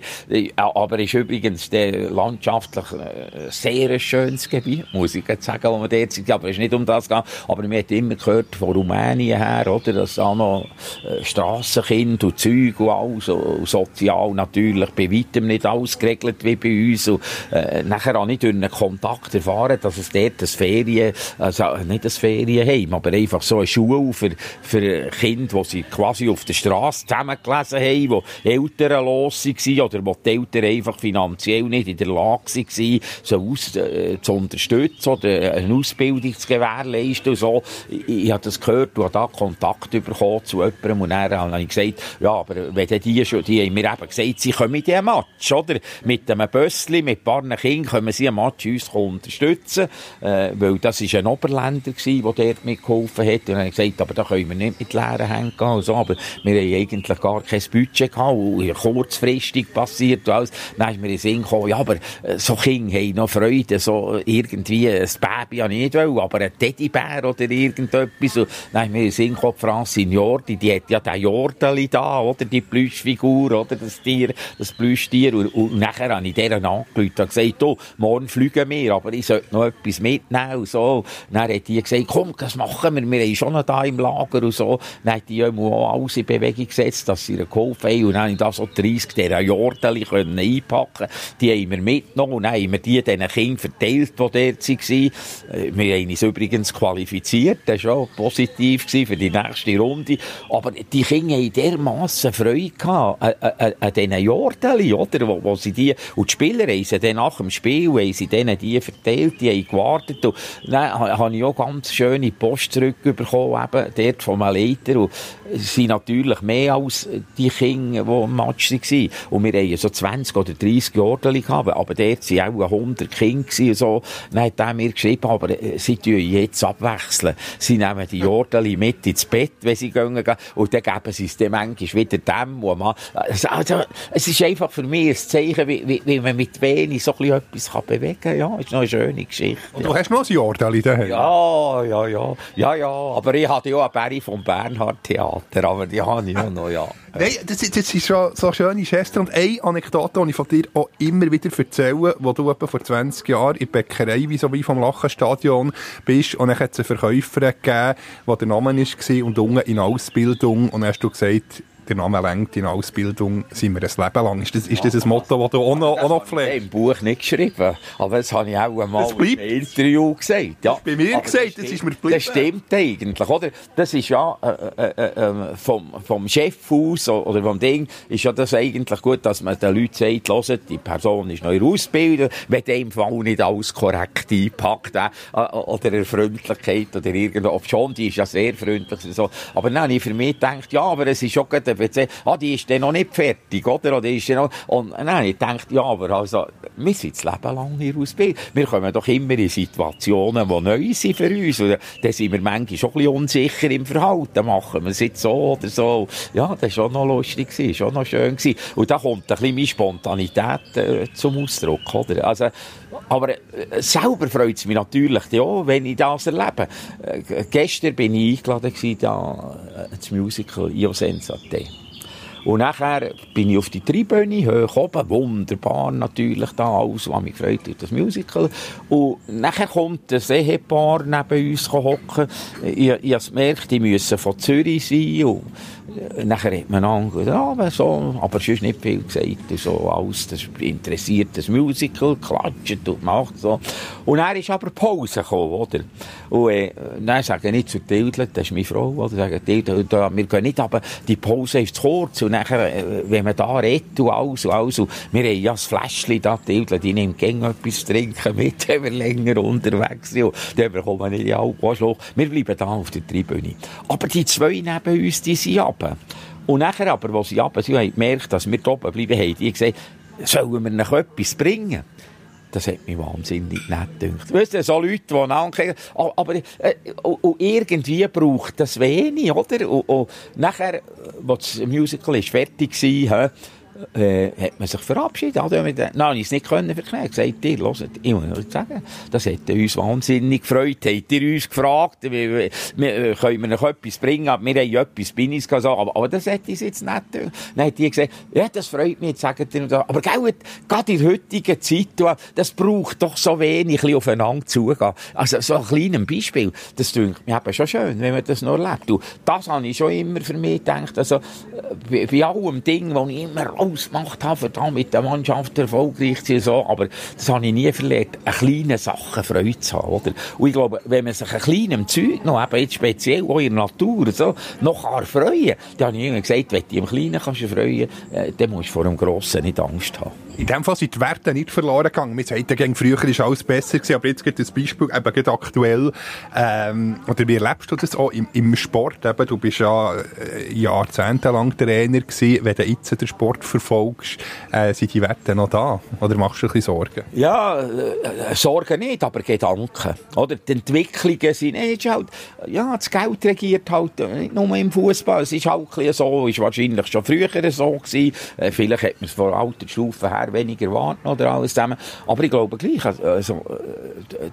aber ist übrigens der landschaftlich äh, sehr schönes Gebiet, muss ich jetzt sagen, wo wir dort sind, aber es ist nicht um das gegangen, aber man hat immer gehört von Rumänien her, oder, dass da noch äh, Strassenkind und Zeug und alles, und sozial natürlich bei weitem nicht alles geregelt wie bei uns. Und äh, nachher habe ich durch einen Kontakt erfahren, dass es dort ein Ferien, also nicht ein Ferienheim, aber einfach so eine Schule für, für Kinder, die sie quasi auf der Straße zusammengelesen haben, wo Eltern los waren oder wo die Eltern einfach finanziell nicht in der Lage waren, so aus, äh, zu unterstützen oder eine Ausbildung zu gewährleisten und so. Ich, ich habe das gehört und habe da Kontakt bekommen zu jemandem und dann habe ich gesagt, ja, aber wenn die schon, die haben mir eben gesagt, sie kommen in diesen Match, oder? Mit einem Bössli, mit ein paar Kindern können sie einen Match uns unterstützen, äh, weil das ist ein Oberländer gewesen, der dort mitgeholfen hat. Und dann ich gesagt, aber da können wir nicht mit leeren Händen gehen und so, aber wir haben eigentlich gar kein Budget gehabt und kurzfristig passiert und alles. Dann ist mir in den Sinn gekommen, ja, aber äh, so Kinder haben noch Freude, so irgendwie, ein Baby ich nicht wollen, aber ein Teddybär oder irgendetwas. Und dann ist mir in den Sinn gekommen, Francine Jordi, die hat ja den Jordeli da, oder, die Plüschfigur, oder, das Tier, das Plüschtier. Und, und nachher habe ich deren angerufen und gesagt, oh, morgen fliegen wir, aber ich sollte noch etwas mitnehmen und so. Dann hat die gesagt, komm, das machen wir, wir haben schon noch da im Lager und so. Dann hat die auch alles in Bewegung gesetzt, dass sie ihr geholfen haben und dann habe ich da so 30 dieser Jordeli können einpacken Die haben wir mitgenommen und dann haben wir die diesen Kindern verteilt, die dort waren. Äh, wir haben uns übrigens qualifiziert, das war schon positiv für die nächste Runde. Aber die Kinder haben dermassen Freude gehabt an, an diesen Jordeli, oder? Wo, wo sie die, und die Spieler haben sie dann nach dem Spiel, haben sie denen die verteilt, die haben gewartet. Und dann habe ich auch ganz schöne Post zurückbekommen, eben, dort von einem Leiter. Und es sind natürlich mehr als die Kinder, die im Match waren. Und wir haben so 20 oder 30 Jordeli gehabt, aber dort waren auch 100 Kinder und so. Dann hat er mir geschrieben, aber äh, sie tun jetzt abwechseln. Sie nehmen die Jordeli mit ins Bett, wenn sie gehen, und dann geben sie es dem manchmal wieder dem, wo man, also, es ist einfach für mich ein Zeichen, wie, wie, wie man mit wenig so etwas bewegen kann. Ja, ist noch eine schöne Geschichte. Und du hast noch ein Jordeli daheim? Ja, ja, ja, ja, ja, aber ich hatte ja eine Berry vom Bernhard Theater, aber die habe ich auch noch, ja. [LAUGHS] Nein, das, das ist schon so schöne Geste. Und eine Anekdote, die ich von dir auch immer wieder erzähle, wo du etwa vor 20 Jahren in der Bäckerei, wie so wie vom Lachenstadion bist, und dann hat es einen Verkäufer gegeben, der der Name war, und unten in Ausbildung, und dann hast du gesagt, der Name lenkt in Ausbildung, sind wir ein Leben lang. Ist das, ist das ein Motto, das du auch noch, auch noch pflegst? im Buch nicht geschrieben, aber das habe ich auch einmal im Interview gesagt. Ja. Bei mir aber gesagt, das, das ist mir geblieben. Das stimmt eigentlich, oder? Das ist ja äh, äh, äh, vom, vom Chefhaus oder vom Ding, ist ja das eigentlich gut, dass man den Leuten sagt, hört, die Person ist neu ausgebildet, wenn dem Fall nicht alles korrekt einpackt, äh, oder eine Freundlichkeit oder irgendwas. Schon, die ist ja sehr freundlich. So. Aber dann habe ich für mich gedacht, ja, aber es ist schon gerade wenn ah, die ist dann noch nicht fertig, oder? oder ist noch, und nein, ich dachte, ja, aber also, wir sind das Leben lang hier ausgebildet. Wir kommen doch immer in Situationen, die neu sind für uns. Und dann sind wir manchmal schon ein bisschen unsicher im Verhalten. Machen wir es jetzt so oder so. Ja, das war schon noch lustig, gewesen, schon noch schön gewesen. Und da kommt ein bisschen meine Spontanität äh, zum Ausdruck, oder? Also, aber äh, selber freut es mich natürlich ja, wenn ich das erlebe. Äh, gestern bin ich eingeladen da, äh, das Musical Io Sensate. Und nachher bin ich auf die Tribüne, hoch oben, wunderbar natürlich da, alles, was mich gefreut hat, das Musical. Und nachher kommt ein Ehepaar neben uns hocken. Ich, ich habe gemerkt, die müssen von Zürich sein. Und nachher hat man angeschaut, ja, so, aber sonst nicht viel gesagt. So, alles, das interessiert das Musical, klatscht und macht so. Und dann ist aber Pause gekommen, oder? Und äh, dann sagen nicht zu Tilde, das ist meine Frau, oder? Sagen, Tilde, wir gehen nicht, aber die Pause ist zu kurz. Und nachher, äh, wenn man da redet und alles und alles, und wir haben ja das Fläschchen da, Tilde, die nimmt gerne etwas zu trinken mit, [LAUGHS] wenn wir länger unterwegs sind. Und dann bekommen wir nicht die Alkoholschluck. Wir bleiben da auf der Tribüne. Aber die zwei neben uns, die sind runter. Und nachher aber, als sie runter sind, haben gemerkt, dass wir oben bleiben, haben die gesagt, sollen wir noch etwas bringen? Das hat mich wahnsinnig nett gedacht. Weißt du, so Leute, die ankehren, aber äh, und, irgendwie braucht das wenig, oder? Und, und nachher, als das Musical ist fertig war, äh, hat man sich verabschiedet. Also, mit, nein, ich es nicht können verknähen. gesagt, ihr, hört, ich muss euch sagen, das hat uns wahnsinnig gefreut. Habt ihr uns gefragt, wie, wie, wie, können wir noch etwas bringen? Wir haben etwas Binnis gesagt, aber, aber das hätte ich jetzt nicht. Dann hat die gesagt, ja, das freut mich, sagt ihr. Aber gell, gerade in der heutigen Zeit, das braucht doch so wenig ein aufeinander zugehen. Also, so ein kleines Beispiel, das klingt mir eben schon schön, wenn man das noch erlebt. Und das habe ich schon immer für mich gedacht. Also, bei, bei allem Ding, das ich immer ausgemacht habe, da mit der Mannschaft erfolgreich zu sein, so, aber das habe ich nie verlernt, an kleinen Sachen Freude zu haben, oder? Und ich glaube, wenn man sich an kleinem Zeug noch, eben jetzt speziell auch in der Natur, so, noch kann dann habe ich immer gesagt, wenn du im Kleinen kannst freuen, äh, dann musst du vor dem Grossen nicht Angst haben. In dem Fall sind die Werte nicht verloren gegangen. Wir sagten, gegen früher ist alles besser gewesen, aber jetzt gibt es ein Beispiel, eben gerade aktuell, ähm, oder wie erlebst du das auch im, im Sport? Eben, du bist ja äh, jahrzehntelang Trainer gewesen. Wenn du jetzt den Sport verfolgst, äh, sind die Werte noch da? Oder machst du ein bisschen Sorgen? Ja, äh, Sorgen nicht, aber Gedanken. Oder? Die Entwicklungen sind, äh, ist halt, ja, das Geld regiert halt äh, nicht nur im Fußball. Es ist halt so, ist wahrscheinlich schon früher so gewesen. Äh, vielleicht hat man es von alter Stufe her weniger warten oder alles zusammen. Aber ich glaube gleich, also,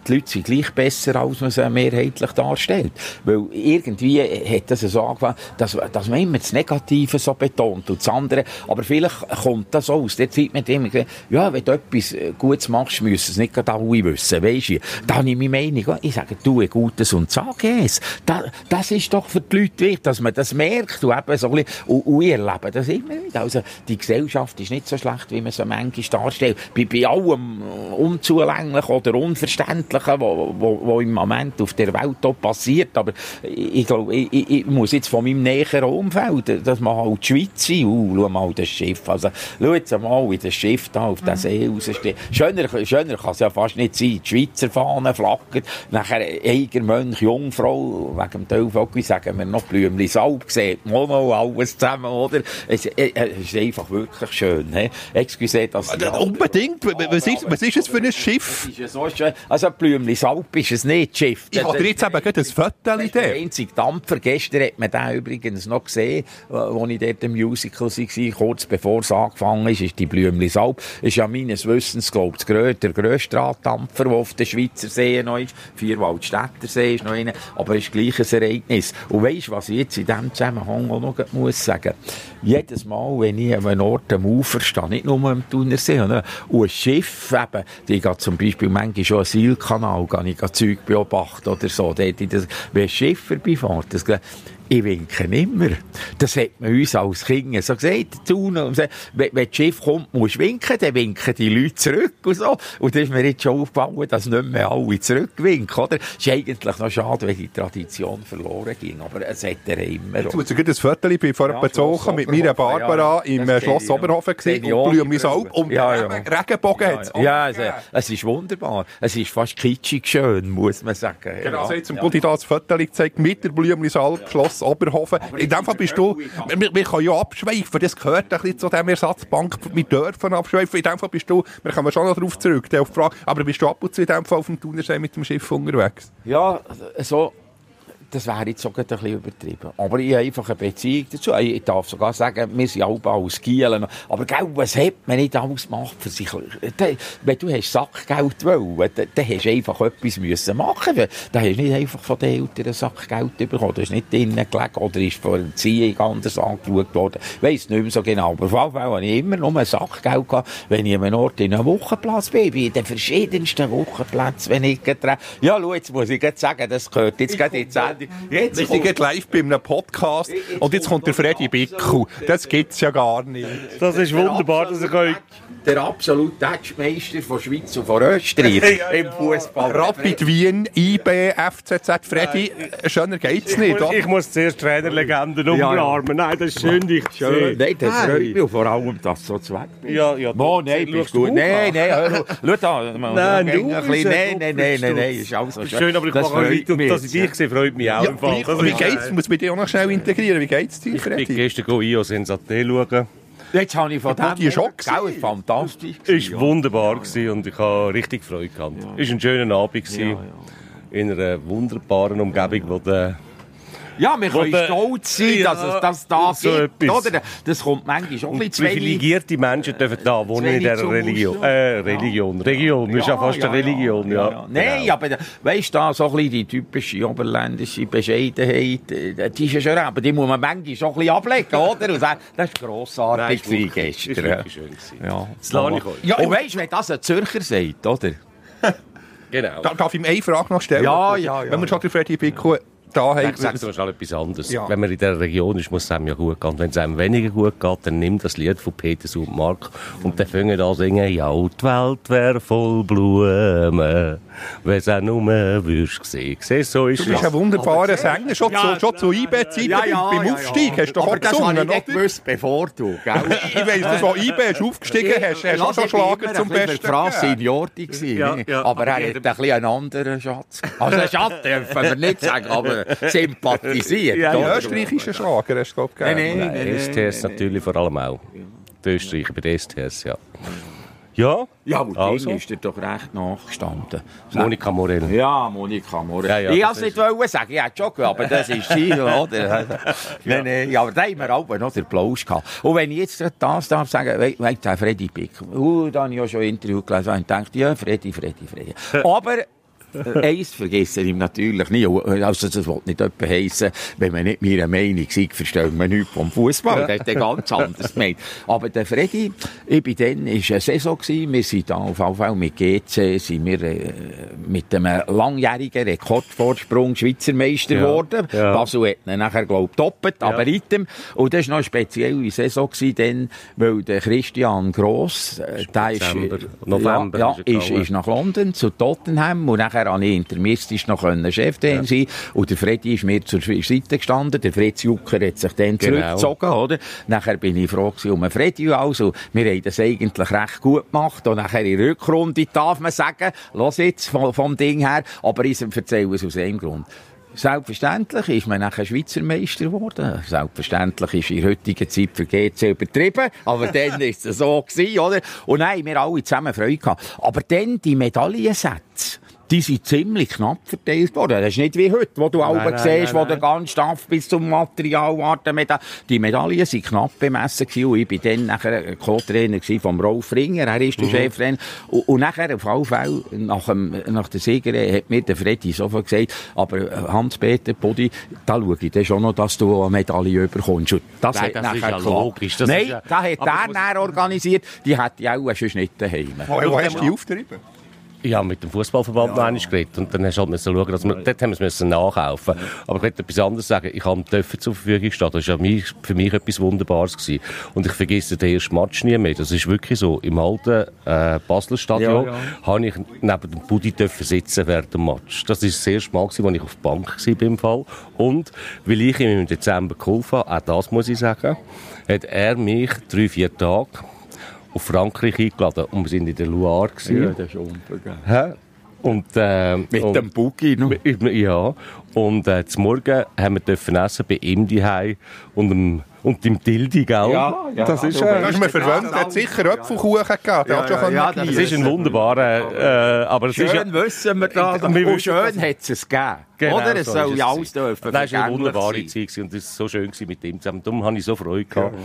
die Leute sind gleich besser, als man sie mehrheitlich darstellt. Weil irgendwie hat das so angefangen, dass, dass man immer das Negative so betont und das andere. Aber vielleicht kommt das aus. Dort sieht man immer, ja, wenn du etwas Gutes machst, müssen es nicht alle wissen. Weisst du? Da habe ich meine Meinung. Ich sage, tu ein Gutes und sag es. Das, das ist doch für die Leute wichtig, dass man das merkt und eben so ein bisschen, und, und ich erlebe das immer wieder. Also, die Gesellschaft ist nicht so schlecht, wie man so manchmal darstellt. Bei, bei allem Unzulänglichen oder Unverständlichen, wo im Moment auf der Welt auch passiert. Aber ich glaube, ich, ich, ich, muss jetzt von meinem näheren Umfeld, dass man halt die Schweiz sein, uh, schau mal das Schiff. Also, schau jetzt mal, wie das Schiff da auf der See raussteht. Schöner, schöner kann es ja fast nicht sein. Die Schweizer Fahne flackert, nachher Eiger, Mönch, Jungfrau, wegen dem Teufel, sagen wir noch Blümli, Salb, sieht man noch alles zusammen, oder? Es, es ist einfach wirklich schön, he? Excuse, dass ja, Unbedingt. Was ist, was ist es für ein Schiff? Ist so schön. Also Blümli, Salb ist es nicht, Schiff. Ich habe dir jetzt eben gerade ein Foto Das ist der einzige Dampfer. Gestern hat man den übrigens noch gesehen, als ich dort im Musical war, kurz bevor es angefangen ist, ist die Blümli Salb. Ist ja meines Wissens, glaube ich, der grösste Raddampfer, der auf den Schweizer See noch ist. Vierwaldstätter See ist noch einer. Aber es ist gleich ein Ereignis. Und weisst was ich jetzt in diesem Zusammenhang auch noch muss sagen? Jedes Mal, wenn ich an einem Ort am Ufer stehe, nicht nur am Thunersee, und ein Schiff eben, die geht zum Beispiel manchmal schon einen Seilkanal, gehe ich Zeug beobachten oder so, dort wenn ein Schiff vorbeifährt, das, ich winke immer. Das hat man uns als Kinder so gesagt. Wenn, wenn das Schiff kommt, musst du winken, dann winken die Leute zurück und so. Und dann ist mir jetzt schon aufgefallen, dass nicht mehr alle zurückwinken, oder? Es ist eigentlich noch schade, wenn die Tradition verloren ging, aber es hat er immer. Jetzt muss ich ein Foto bei vor ein paar mit meiner Barbara ja, im Schloss Oberhofen gesehen und Blümlis Alp und ja, ja. Regenbogen ja, ja. ja es, es, ist wunderbar. Es ist fast kitschig schön, muss man sagen. Genau, ja. so jetzt zum ja. das Foto gezeigt mit der Blümlis Alp, Schloss Oberhofen. In dem Fall bist du, wir, wir können ja abschweifen, das gehört ein bisschen zu dem Ersatzbank, wir dürfen abschweifen. In dem Fall bist du, wir kommen schon noch darauf zurück, auf die Frage, aber bist du ab und zu in dem Fall auf dem Thunersee mit dem Schiff unterwegs? Ja, so das wäre jetzt sogar ein bisschen übertrieben. Aber ich habe einfach eine Beziehung dazu. Ich darf sogar sagen, wir sind alle aus Gielen. Aber gell, was hat man nicht alles gemacht für sich? Wenn du hast Sackgeld wollen, dann, dann hast du einfach etwas müssen machen. Da hast du nicht einfach von den Eltern Sackgeld bekommen. Du hast nicht drinnen gelegen oder ist von der Erziehung anders angeschaut worden. Ich weiss nicht mehr so genau. Aber jeden Fall habe ich immer nur ein Sackgeld gehabt, wenn ich an einem Ort in einem Wochenplatz bin. Bei den verschiedensten Wochenplätzen, wenn ich getreten Ja, schau, jetzt muss ich sagen, das gehört jetzt gerade in die Jetzt sind live bei einem Podcast und jetzt kommt der Freddy Bickel. Das gibt's ja gar nicht. Das ist wunderbar, dass ich euch... Der absolute Deutschmeister von Schweiz und von Österreich im Fußball. Rapid Wien, IB, FCZ. Freddy, schöner geht's nicht, oder? Ich muss zuerst Trainerlegenden umarmen. Nein, das ist schön, dich zu sehen. Nein, das freut mich vor allem, dass du so zweck bist. Ja, ja. Mo, nein, bist gut. Nein, nein, Schau da. Nein, du Nein, nein, nein, nein, nein, ist alles so schön. aber ich mache weiter. Dass ich dich sehe, freut mich auch. Wie geht's? Muss man dich auch noch schnell integrieren. Wie geht's dir, Freddy? Ich bin gestern IOS in Saté schauen. Jetzt habe ich von dem die Schock gesehen. Fantastisch. Es war wunderbar ja. und ich habe richtig Freude gehabt. Es ja. war ein schöner Abend. Ja, ja. In einer wunderbaren Umgebung, wo der Ja, wir können der- stolz sein, dass Ja, es das da so gibt. Oder? Das kommt manchmal schon ein Und bisschen zu wenig. privilegierte Menschen dürfen da wohnen in dieser Religion. Äh, Religion. Region. Das ist ja fast eine Religion, ja. Nein, Genau. aber weißt du, da so ein bisschen die typische oberländische Bescheidenheit, äh, die ist ja schon, aber die muss man manchmal schon ein bisschen ablegen, oder? Und sagen, das war grossartig Nein, ist ist gestern. wirklich schön gewesen. Ja. Das lasse ich euch. Ja, Und weißt du, wenn das ein Zürcher sagt, oder? [LAUGHS] Genau. Da, darf ich ihm eine Frage noch stellen? Ja, ja, ja. Wenn wir schon den Freddy Pico da haben. Ich sage dir schnell etwas anderes. Ja. Wenn man in dieser Region ist, muss es einem ja gut gehen. Und wenn es einem weniger gut geht, dann nimm das Lied von Peters und Mark und dann fangen an singen, ja, die Welt wäre voll Blumen, wenn es auch nur würdest sehen. Siehst, so ist Du bist ein wunderbarer Sänger, schon, zu, schon zu IB-Zeiten beim, beim Aufstieg. Hast du doch gesungen, oder? gewusst, bevor du, gell? [LAUGHS] Ich weiss, dass du IB hast aufgestiegen hast, hast du auch schon Schlager zum Besten Franz gegeben. Seniorti gewesen, Ja, ne? ja, aber aber er hat ein bisschen einen anderen Schatz. Also einen Schatz dürfen wir nicht sagen, aber [LAUGHS] sympathisiert. Ja, Die oder? österreichischen Schlager hast du, glaube ich, Nein, gegeben. nein, Nein, nein, STS natürlich vor allem auch. Die Österreicher bei der STS, ja. Ja, Ja, aber Also? ist dir doch recht nachgestanden. Monika Morell. Ja, Monika Moore. Ja, ja, ich wollte es nicht wollen sagen, ich hätte schon gehört, aber das ist sie, oder? Nein, nein, ja, aber da haben wir auch noch den Applaus gehabt. Und wenn ich jetzt das darf sagen, weißt du, der Freddy Pick, uh, da habe ich ja schon ein Interview gelesen und dachte, ja, Freddy, Freddy, Freddy. [LAUGHS] Aber, Eins vergessen ihm natürlich nie. Also, das will nicht etwa heissen, wenn man nicht meiner Meinung ist, verstehen wir nichts vom Fußball. Das ist dann ganz anders gemeint. Aber der Freddy, ich bin dann, ist eine Saison gewesen, wir sind da auf Fall mit GC, sind wir, äh, mit einem langjährigen Rekordvorsprung Schweizer Meister Ja, geworden. ja. Basel hat ihn nachher, glaub ich, doppelt, aber item. Und das war noch eine spezielle Saison gewesen, dann, weil der Christian Gross, äh, der ist, November ja, ist ja, ist nach London zu Tottenham und nachher habe ich intermistisch noch können Cheftrainer sein und der Freddy ist mir zur Seite gestanden, der Fritz Jucker hat sich dann Genau. zurückgezogen, oder? Nachher bin ich froh um den Freddy also. Wir haben das eigentlich recht gut gemacht und nachher in der Rückrunde darf man sagen, los jetzt vom, vom Ding her, aber ich erzähle es aus einem Grund. Selbstverständlich ist man nachher Schweizer Meister geworden. Selbstverständlich ist in der heutigen Zeit für GC übertrieben. Aber dann ist es so gewesen, oder? Und nein, wir alle zusammen Freude gehabt. Aber dann die Medaillensätze. Die sind ziemlich knapp verteilt worden. Das ist nicht wie heute, wo du alle siehst, nein, wo der ganze Staff bis zum Material warten. Die Medaillen sind knapp bemessen gewesen. Und ich bin dann nachher Co-Trainer vom Rolf Ringer. Er ist der Cheftrainer. Und, und nachher auf alle Fälle, nach, dem, nach der Siegerei, hat mir der Freddy sofort gesagt, aber äh, Hans-Peter, Bodi, da schaue ich dann schon noch, dass du eine Medaille bekommst. Und das Nein, hat das nachher ist ja geklappt. logisch. Das Nein, ist ja- das hat Aber er muss- nachher organisiert. Die hätte ich auch sonst nicht daheim. Wo, wo hast du die aufgetrieben? Ich habe mit dem Fußballverband noch einmal geredet und dann hast halt müssen schauen, dass wir, dort haben wir es müssen nachkaufen. Aber ich möchte etwas anderes sagen. Ich habe Töpfe zur Verfügung stehen. Das war ja für mich etwas Wunderbares gewesen. Und ich vergesse den ersten Match nie mehr. Das ist wirklich so. Im alten äh, Basler Stadion Ja, ja. habe ich neben dem Buddy dürfen sitzen während dem Match. Das ist das erste Mal gewesen, als ich auf der Bank war im Fall. Und weil ich ihm im Dezember geholfen habe, auch das muss ich sagen, hat er mich drei, vier Tage auf Frankreich eingeladen und wir sind in der Loire gewesen. das ist unvergessen. Und, ähm, Mit und, dem Boogie noch. Ja. Und äh, zum Morgen haben wir dürfen essen bei ihm daheim und dem, und dem Dildi, gell? Ja, ja, das ist, du äh, Da ist mir verwöhnt, hat sicher Äpfelkuchen gegeben. Hat schon ja, können das das ist ein wunderbarer, äh, aber es ist ja, Schön wissen wir das. Wir Und wissen schön hat es es gegeben. Genau Oder? Es so soll ist ja es alles dürfen. Nein, es war eine wunderbare sein. Zeit und es war so schön mit ihm zusammen. Darum habe ich so Freude gehabt.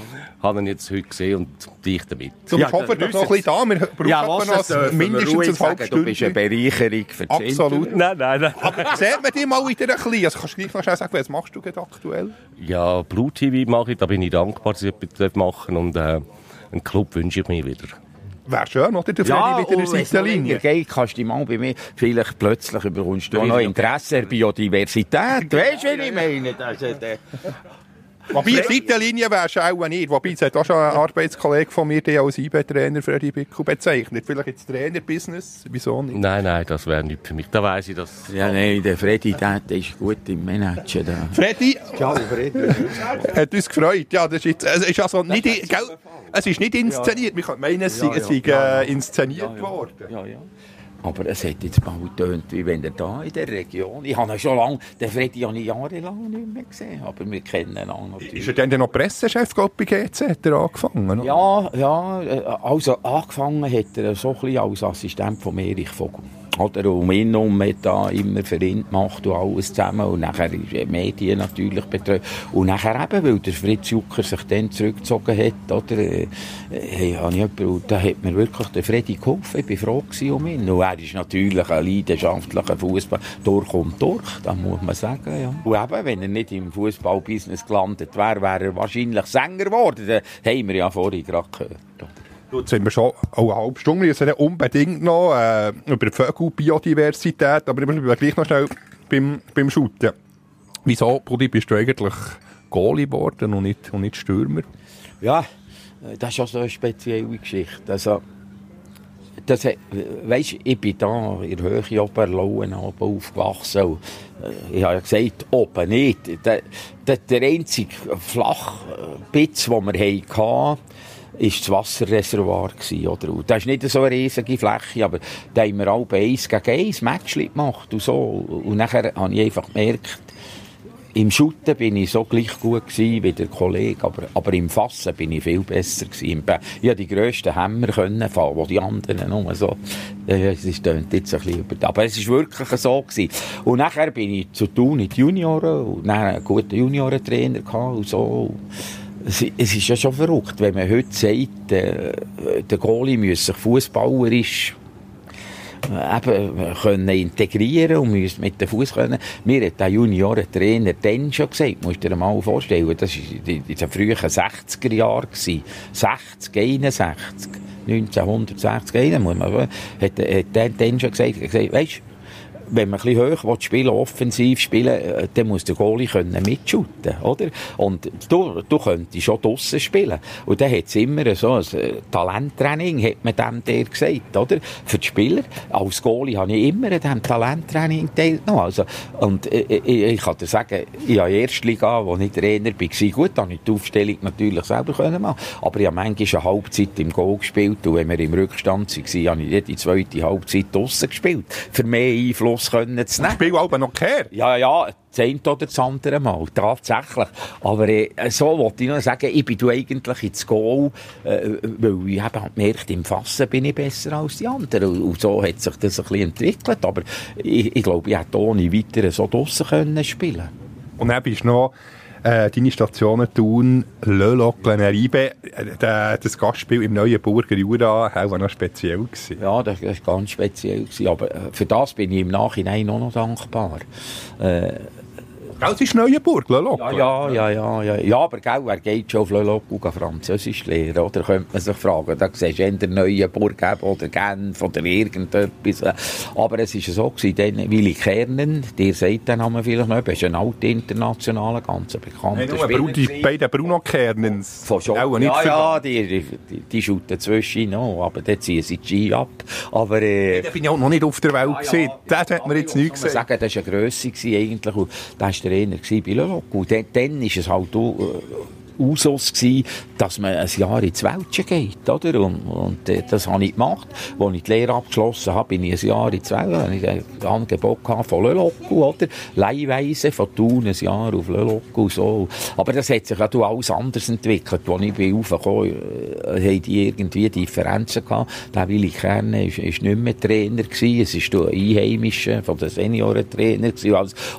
Habe ihn jetzt heute gesehen und dich damit. Du Ja, bist hoffentlich noch ein bisschen da. Wir brauchen Ja, noch das wir mindestens ein sagen. Du bist eine. Bereicherung für das Absolut. Nein, nein, nein. Aber sieht man dich mal wieder ein bisschen? Also kannst du gleich noch schnell sagen, was machst du gerade aktuell? Ja, Blue TV mache ich, da bin ich dankbar, dass ich etwas machen darf. Und äh, einen Club wünsche ich mir wieder. Wäre schön, oder? Der Ja, wieder in der wenn es noch länger Seitenlinie. geht, kannst du mal bei mir, vielleicht plötzlich du auch noch Interesse an Biodiversität. [LAUGHS] Weißt du, wie ich meine? Das ist, äh, Wobei, Seitenlinie wärst du auch nicht. Wobei, es hat auch schon ein Arbeitskollege von mir, der als IB-Trainer Freddy Bickel bezeichnet. Vielleicht jetzt Trainerbusiness, wieso nicht? Nein, nein, das wäre nicht für mich. Da weiss ich, dass... ja, nein, der Freddy, der, der ist gut im Managen. Der. Freddy, Ciao, Freddy. hat uns gefreut. Ja, das ist jetzt, es ist also nicht, gell, es ist nicht inszeniert. Man könnte meinen, es sei, es sei äh, inszeniert worden. Ja, ja. Aber es hat jetzt bald getönt, wie wenn er da in der Region... Ich habe ihn schon lange... Den Freddy habe ich jahrelang nicht mehr gesehen. Aber wir kennen ihn natürlich. Ist er denn noch Pressechef, bei GC? Hat er angefangen? oder? Ja, ja, äh, also angefangen hat er so ein bisschen als Assistent von Erich Vogel. Oder um ihn um hat da immer für ihn gemacht und alles zusammen. Und nachher ist die Medien natürlich betreut. Und nachher eben, weil der Fritz Jucker sich dann zurückgezogen hat, oder, äh, hey, habe ich jemanden, da hat mir wirklich der Freddy geholfen. Ich war froh um ihn. Und er ist natürlich ein leidenschaftlicher Fußball durch und durch, das muss man sagen, ja. Und eben, wenn er nicht im Fußballbusiness gelandet wäre, wäre er wahrscheinlich Sänger geworden. Das haben wir ja vorhin gerade gehört. Jetzt sind wir schon eine halbe Stunde. Sollen unbedingt noch äh, über die Vögelbiodiversität, aber ich bleibe gleich noch schnell beim, beim Shooten. Wieso, Brudi, bist du eigentlich Goalie geworden und nicht, und nicht Stürmer? Ja, äh, das ist auch so eine spezielle Geschichte. Also, das, weisst, ich bin da in der Höhe oben aufgewachsen. Äh, ich habe ja gesagt, oben nicht. Der, der, der einzige Flachbitz, den wir hatten, ist das Wasserreservoir gewesen, oder? Und das ist nicht so eine riesige Fläche, aber da haben wir alle eins gegen eins Matchli gemacht und so. Und nachher habe ich einfach gemerkt, im Schutten bin ich so gleich gut gewesen wie der Kollege, aber, aber im Fassen bin ich viel besser gewesen. Ich die grössten Hämmer können fahren, wo die anderen nur so, äh, es ist jetzt ein bisschen über, aber es ist wirklich so gewesen. Und nachher bin ich zu Thun in die Junioren und dann einen guten Juniorentrainer gehabt und so. Es, ist ja schon verrückt, wenn man heute sagt, äh, der Goalie müsse sich fußballerisch äh, eben können integrieren und müssen mit dem Fuß können. Mir hat der Juniorentrainer dann schon gesagt, musst du dir mal vorstellen, das war in den frühen 60er Jahren, gewesen. 60, 61, 1960, 61, muss man, hat, hat der dann schon gesagt, er gesagt weisst, wenn man ein bisschen hoch will spielen, offensiv spielen, äh, dann muss der Goalie können mitschuten, oder? Und du, du könntest schon draussen spielen. Und dann hat es immer so ein äh, Talenttraining, hat man dem der gesagt, oder? Für die Spieler. Als Goalie habe ich immer an diesem Talenttraining teilgenommen. Also, und äh, ich, ich kann dir sagen, ich habe Erstliga, wo ich Trainer war, gut, habe ich die Aufstellung natürlich selber können machen. Aber ich habe manchmal eine Halbzeit im Goal gespielt und wenn wir im Rückstand waren, habe ich die zweite Halbzeit draussen gespielt. Für mehr Einfluss können zu nehmen. Spiel aber noch gekehrt. Ja, ja, das eine oder das andere Mal, tatsächlich. Aber äh, so wollte ich noch sagen, ich bin du eigentlich ins Goal, äh, weil ich eben gemerkt, im Fassen bin ich besser als die anderen. Und, so hat sich das ein bisschen entwickelt. Aber ich, ich glaube, ich hätte ohne weiter so draussen können spielen Und dann bist du noch äh, deine Stationen Thun, Le Loc, Gleneribe. Äh, Das Gastspiel im neuen Burger Jura auch noch speziell gewesen. Ja, das war ganz speziell. Gewesen. Aber äh, für das bin ich im Nachhinein auch noch dankbar. Äh, Gell, es ist Neuenburg, Le Loc. Ja, ja, ja, ja, ja. Ja, aber gell, wer geht schon auf und Französisch lernen, oder? Könnte man sich fragen. Da siehst du in der neuen Burg eben oder Genf oder irgendetwas. Aber es war so gewesen, dann Willi Kernen, dir sagt den Namen vielleicht noch, er ist ein alter internationaler, ganz bekannter Hey, Spieler die beiden Bruno Kernens. Von schon. Nicht ja, vergessen. ja, die, die, die, shooten zwischen noch, aber dann ziehen sie die Ski ab. Aber, äh, Da bin ich auch noch nicht auf der Welt Ah, gesehen. ja. Das hat man jetzt nicht gesehen. sagen, das war eine Grösse gewesen eigentlich. Und der Trainer bei Lolok. Und dann, dann ist es halt auch, äh, Usus gewesen, dass man ein Jahr ins Wäldchen geht, oder? Und, und äh, das habe ich gemacht. Als ich die Lehre abgeschlossen habe, bin ich ein Jahr ins Wäldchen, habe ich ein Angebot von Löloko, oder? Leihweise von Thun ein Jahr auf Löloko und so. Aber das hat sich auch alles anders entwickelt. Als ich bin raufgekommen, äh, haben die irgendwie Differenzen gehabt. Der Willi Kerne ist, ist nicht mehr Trainer. Es ist ein Einheimischer von den Seniorentrainer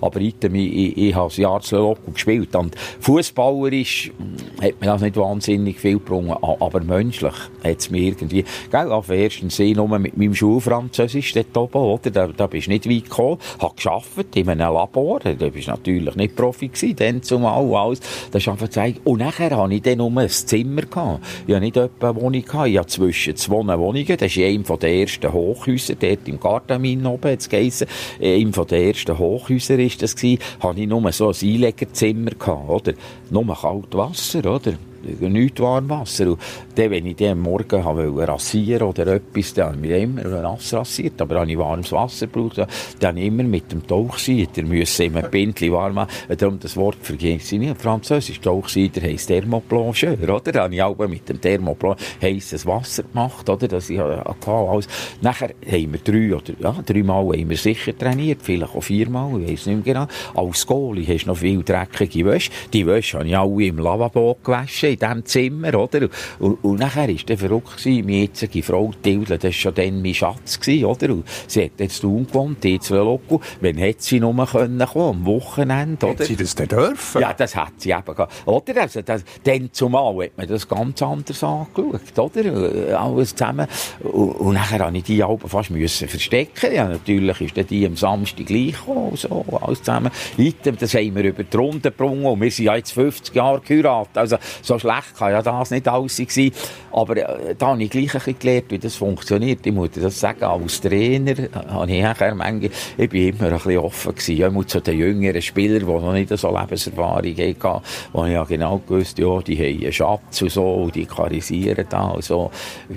aber ich, ich, ich, ich habe ein Jahr zu Löloko gespielt. Und fußballerisch mh, hat mir das nicht wahnsinnig viel gebrungen. Aber menschlich hat es mir irgendwie, gell, auf ersten See nur mit meinem Schulfranzösisch dort oben, oder? Da, da bist du nicht weit gekommen. Hab geschafft in einem Labor. Da bist natürlich nicht Profi gewesen, dann zumal und alles. Das ist einfach gezeigt. Und nachher hatte ich dann nur ein Zimmer gehabt. Ich hatte nicht etwa eine Wohnung gehabt. Ich hatte zwischen zwei Wohnungen. Das ist in einem von den ersten Hochhäusern, dort im Gardamin oben, hat's geheissen. In einem von den ersten Hochhäusern ist das gewesen. Hatte ich nur so ein Einlegerzimmer gehabt, oder? Nur kalt Wasser, oder? Nicht Warmwasser. Und dann, wenn ich dann am Morgen wollte rasieren oder etwas, dann habe ich immer nass rasiert. Aber habe ich warmes Wasser gebraucht, dann immer mit dem Tauchsieder müssen immer ein Bindchen warm machen. Darum das Wort vergesse ich nicht. Französisch Tauchsieder heisst Thermoplongeur, oder? Da habe ich auch mit dem Thermoplongeur heisses Wasser gemacht, oder? Das ich hatte alles. Nachher haben wir drei oder, ja, dreimal haben wir sicher trainiert, vielleicht auch viermal, ich weiss nicht mehr genau. Als Goalie hast du noch viel dreckige Wäsche. Die Wäsche habe ich alle im Lavabo gewaschen, in diesem Zimmer, oder? Und, und nachher war der verrückt gewesen, meine jetzige Frau, Tilde, das war schon dann mein Schatz gewesen, oder? Und sie hat jetzt Thun gewohnt, die zwei Loco. Wann hätte sie nur können kommen? Am Wochenende, oder? Hat sie das denn dürfen? Ja, das hat sie eben gehabt. Oder? Also, das, dann zumal hat man das ganz anders angeschaut, oder? Alles zusammen. Und, und nachher habe ich die Alben fast müssen verstecken. Ja, natürlich ist dann die am Samstag gleich gekommen, so, alles zusammen. Item, das haben wir über die Runde gebracht. Und wir sind ja jetzt 50 Jahre geheiratet. Also, so schlecht kann ja das nicht alles sein. Aber äh, da habe ich gleich ein bisschen gelernt, wie das funktioniert. Ich muss das sagen, als Trainer äh, habe ich nachher manchmal, ich bin immer ein bisschen offen gewesen. Ja, ich zu den jüngeren Spielern, die noch nicht so Lebenserfahrung hatten, wo ich ja genau gewusst, ja, die haben einen Schatz und so, und die karisieren da und so.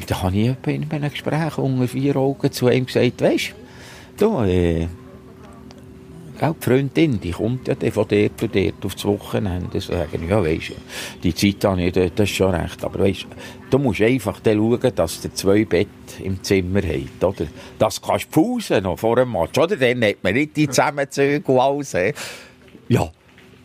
Da habe ich in einem Gespräch unter vier Augen zu ihm gesagt, weisst du, äh, Gell, die Freundin, die kommt ja von dort und dort aufs Wochenende. Sagen, ja, weisst die Zeit habe ich, das ist schon recht. Aber weisst du musst einfach schauen, dass du zwei Bett im Zimmer hast, oder? Das kannst du pausen noch vor dem Match, oder? Dann hat man nicht die Zusammenzüge und alles? Ja.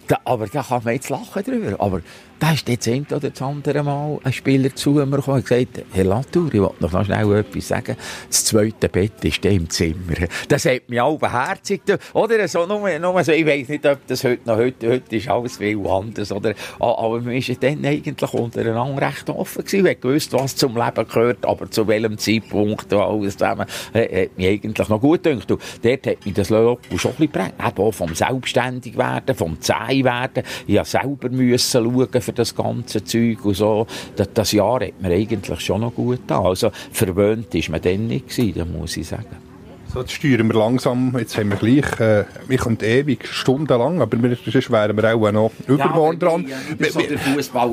Da, aber da kann man jetzt lachen drüber. Aber da ist jetzt ein oder das andere Mal ein Spieler zu mir gekommen und gesagt, Herr Latour, ich wollte noch schnell etwas sagen. Das zweite Bett ist im Zimmer. Das hat mich auch beherzigt. Oder so, nur, nur so, ich weiss nicht, ob das heute noch, heute, heute ist alles viel anders, oder? Aber man war dann eigentlich untereinander recht offen gewesen, man gewusst, was zum Leben gehört, aber zu welchem Zeitpunkt und alles zusammen, äh, hat mich eigentlich noch gut gedacht. Und dort hat mich das Logo schon ein bisschen geprägt. Eben auch vom Selbstständigwerden, vom Zähwerden. Ich musste selber müssen schauen, für das ganze Zeug und so. Das, das Jahr hat mir eigentlich schon noch gut da. Also verwöhnt ist man dann nicht gewesen, muss ich sagen. So, jetzt steuern wir langsam, jetzt haben wir gleich, äh, wir können ewig, stundenlang, aber wir, sonst wären wir auch noch übermorgen dran. Ja, so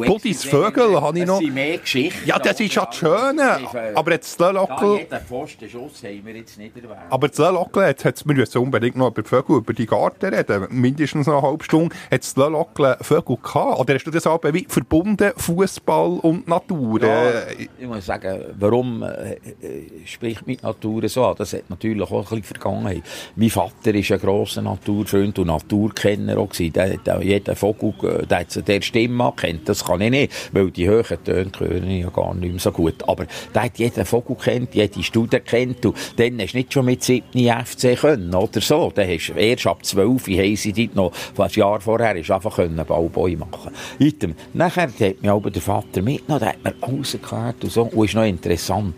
Budis Vögel habe ich noch. Das sind mehr Geschichten. Ja, das ist ja das Schöne. Aber jetzt das Lockel... Ja, jeden Pfostenschuss haben wir jetzt nicht erwähnt. Aber das Lockel, jetzt hat's, wir unbedingt noch über die Vögel, über die Garten reden. Mindestens noch eine halbe Stunde. Hat das Lockel Vögel gehabt? Oder hast du das aber wie verbunden, Fußball und Natur? Ja, äh, ich muss sagen, warum äh, äh spricht mit Natur so an? Das hat natürlich auch ein bisschen. Mein Vater war ein grosser Naturfreund und Naturkenner auch. Der hat jeden Vogel, der der Stimme kennt. Das kann ich nicht, weil die hohen Töne höre ich ja gar nicht mehr so gut. Aber der hat jeden Vogel kennt, jede Studie kennt und dann hast du nicht schon mit 7 FC können, oder so. Dann hast du erst ab 12 haben sie dort noch, ein Jahr vorher, ist einfach können Baubäume machen. Item. Nachher hat mich aber der Vater mitgenommen, der hat mir alles erklärt und so. Und ist noch interessant.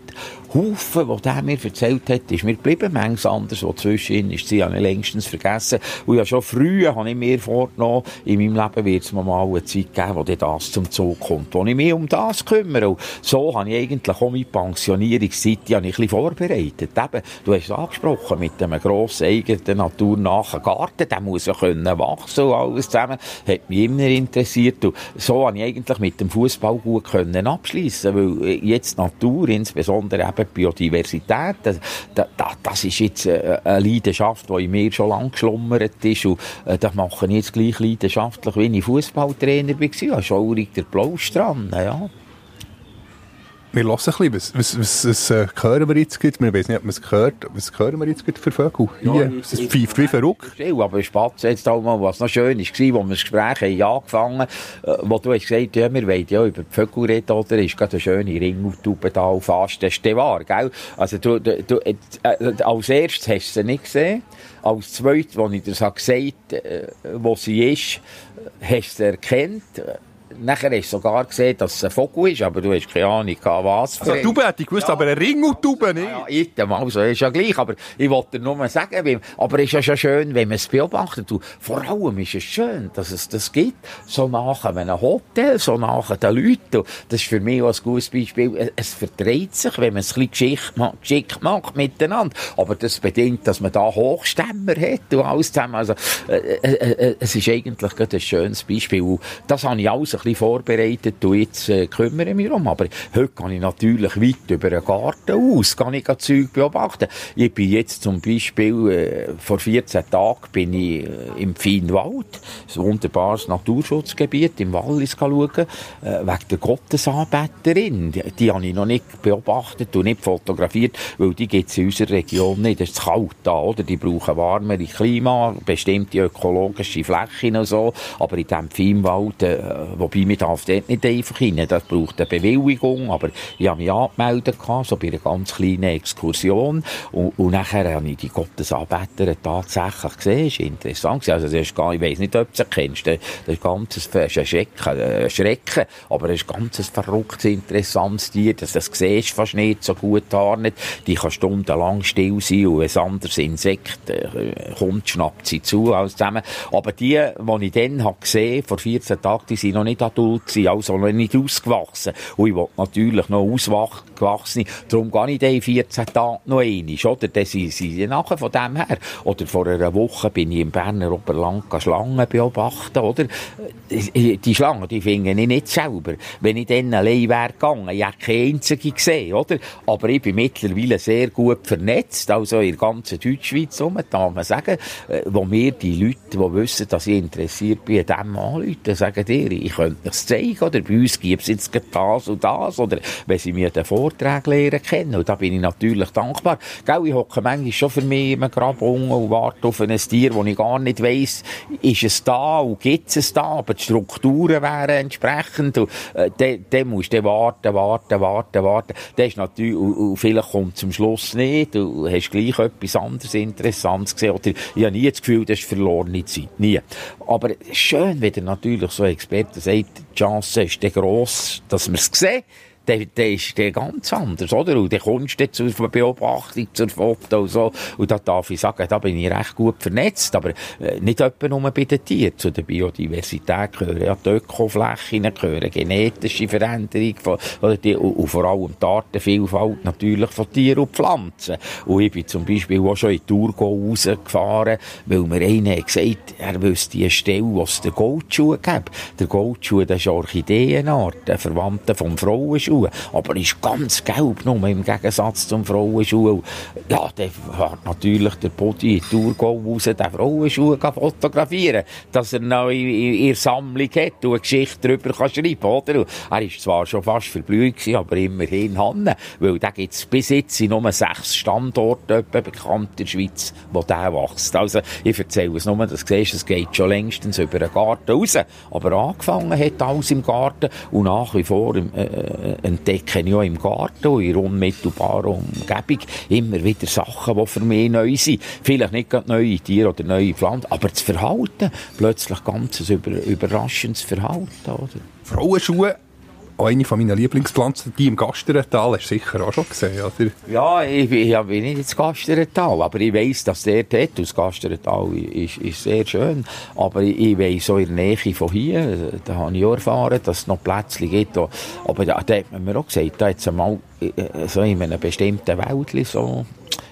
Haufen, was der mir erzählt hat, ist mir geblieben. Manches anders, was zwischen ist, sie habe ich längstens vergessen. Und ja, schon früh habe ich mir vorgenommen, in meinem Leben wird es mir mal eine Zeit geben, wo das zum Zug kommt, wo ich mich um das kümmere. Und so habe ich eigentlich auch meine Pensionierungszeit ein bisschen vorbereitet. Eben, du hast es angesprochen, mit einem grossen eigenen naturnahen Garten, der muss ja können wachsen und alles zusammen. Hat mich immer interessiert. Und so habe ich eigentlich mit dem Fußball gut können abschließen, weil jetzt Natur, insbesondere eben eben Biodiversität. Das, das, ist jetzt äh, eine Leidenschaft, die in mir schon lange geschlummert ist. Und äh, das mache ich jetzt gleich leidenschaftlich, wie ich Fußballtrainer war. Ja, schaurig der dran. Ja wir hören ein bisschen, was, was, was, was äh, hören wir jetzt gerade? Wir wissen nicht, ob man es gehört. Was hören wir jetzt gerade für Vögel? Hier, es pfeift wie verrückt. Aber Spatz jetzt auch mal, was noch schön war, wo wir das Gespräch haben angefangen haben, äh, wo du hast gesagt ja, wir wollen ja über die Vögel reden, oder? Ist gerade eine schöne da auf fast, das ist der wahr, gell? Also du, du, du äh, als erstes hast du sie nicht gesehen. Als zweites, als ich dir gesagt habe, äh, wo sie ist, hast du sie erkannt nachher hast du sogar gesehen, dass es ein Vogel ist, aber du hast keine Ahnung, was. Also, Taube hätte ich gewusst, ja. aber ein Ring und Taube nicht. Ja, ja, also, ist ja gleich, aber ich wollte nur mal sagen, aber es ist ja schon schön, wenn man es beobachtet. Und vor allem ist es schön, dass es das gibt, so nach einem Hotel, so nach den Leuten. Das ist für mich auch ein gutes Beispiel. Es verdreht sich, wenn man es ein bisschen geschickt macht miteinander. Aber das bedingt, dass man da Hochstämmer hat und alles zusammen. Also, äh, äh, äh, es ist eigentlich ein schönes Beispiel. Und das habe ich alles ein bisschen vorbereitet und jetzt äh, kümmere ich mich um. Aber heute kann ich natürlich weit über den Garten aus, kann ich Zeug beobachten. Ich bin jetzt zum Beispiel, äh, vor 14 Tagen bin ich äh, im Feinwald, ein wunderbares Naturschutzgebiet im Wallis schauen, äh, wegen der Gottesanbeterin. Die, die habe ich noch nicht beobachtet und nicht fotografiert, weil die gibt es in unserer Region nicht. Es ist kalt da, oder? Die brauchen warmere Klima, bestimmte ökologische Flächen und so. Aber in diesem Feinwald, äh, wo wobei man darf dort nicht einfach rein, das braucht eine Bewilligung, aber ich habe mich angemeldet, so bei einer ganz kleinen Exkursion. Und, und nachher habe ich die Gottesanbeter tatsächlich gesehen, das ist interessant also das ist gar, ich weiss nicht, ob du sie kennst, das ist ganz ein Schrecken, ein Schrecken, aber es ist ganz ein verrücktes, interessantes Tier, das, das siehst du fast nicht so gut tarnet, die kann stundenlang still sein und ein anderes Insekt äh, kommt, schnappt sie zu, alles zusammen. Aber die, die ich dann habe gesehen, vor 14 Tagen, die sind noch nicht adult gewesen, also noch nicht ausgewachsen. Und ich wollte natürlich noch ausgewachsen, darum gehe ich dann in 14 Tagen noch einmal, oder? Dann sind sie nachher von dem her. Oder vor einer Woche bin ich im Berner Oberland Schlangen beobachten, oder? Die Schlangen, die finde ich nicht selber. Wenn ich dann allein wäre gegangen, ich hätte keine einzige gesehen, oder? Aber ich bin mittlerweile sehr gut vernetzt, also in der ganzen Deutschschweiz rum, darf man sagen, äh, wo mir die Leute, die wissen, dass ich interessiert bin, dem anrufen, sagen dir, ich könnte es zeigen, oder bei uns gibt es jetzt das und das, oder wenn sie mir den Vortrag lernen kennen, und da bin ich natürlich dankbar. Gell, ich hocke manchmal schon für mich im Grab und warte auf ein Tier, wo ich gar nicht weiss, ist es da und gibt es da, aber die Strukturen wären entsprechend, und äh, dann, dann musst du warten, warten, warten, warten. Das ist natürlich, und, und vielleicht kommt zum Schluss nicht, du hast gleich etwas anderes Interessantes gesehen, oder ich habe nie das Gefühl, das ist verlorene Zeit. Nie. Aber schön, wenn der natürlich so Experte sagt, die Chance ist gross, dass wir es sehen der, der ist der ganz anders, oder? Und dann kommst du zur Beobachtung, zur Foto und so. Und da darf ich sagen, da bin ich recht gut vernetzt. Aber äh, nicht etwa nur bei den Tieren. Zu der Biodiversität gehören ja die Ökoflächen, gehören genetische Veränderungen von, oder die, und, vor allem die Artenvielfalt natürlich von Tieren und Pflanzen. Und ich bin zum Beispiel auch schon in Thurgau rausgefahren, weil mir einer gesagt er wüsste eine Stelle, wo es den Goldschuh gibt. Der Goldschuh, das ist Orchideenart, ein Verwandter vom Frauenschuh. Frauenschuhe. Aber er ist ganz gelb, nur im Gegensatz zum Frauenschuh. Ja, der hat natürlich der Body in Thurgau raus, den Frauenschuh fotografieren, dass er noch in, in, in Sammlung hat und eine Geschichte darüber kann schreiben oder? Er ist zwar schon fast verblüht aber immerhin Hanne, weil da gibt es bis jetzt in nur sechs Standorte bekannt in der Schweiz, wo der wächst. Also, ich erzähle es nur, dass du siehst, es geht schon längstens über den Garten raus. Aber angefangen hat alles im Garten und nach wie vor im, äh, äh entdecke ich auch im Garten, in unmittelbarer Umgebung, immer wieder Sachen, die für mich neu sind. Vielleicht nicht gerade neue Tiere oder neue Pflanzen, aber das Verhalten, plötzlich ganz ein über, überraschendes Verhalten. Oder? Frauenschuhe eine von meinen Lieblingspflanzen, die im Gasterental, hast du sicher auch schon gesehen, oder? Ja, ich, ich bin nicht ins Gasterental, aber ich weiss, dass der dort, das Gasterental ist, ist sehr schön, aber ich, weiss so in der Nähe von hier, da habe ich auch erfahren, dass es noch Plätze gibt, aber da, da hat man mir auch gesagt, da hat es einmal äh, so in einem bestimmten Wäldchen so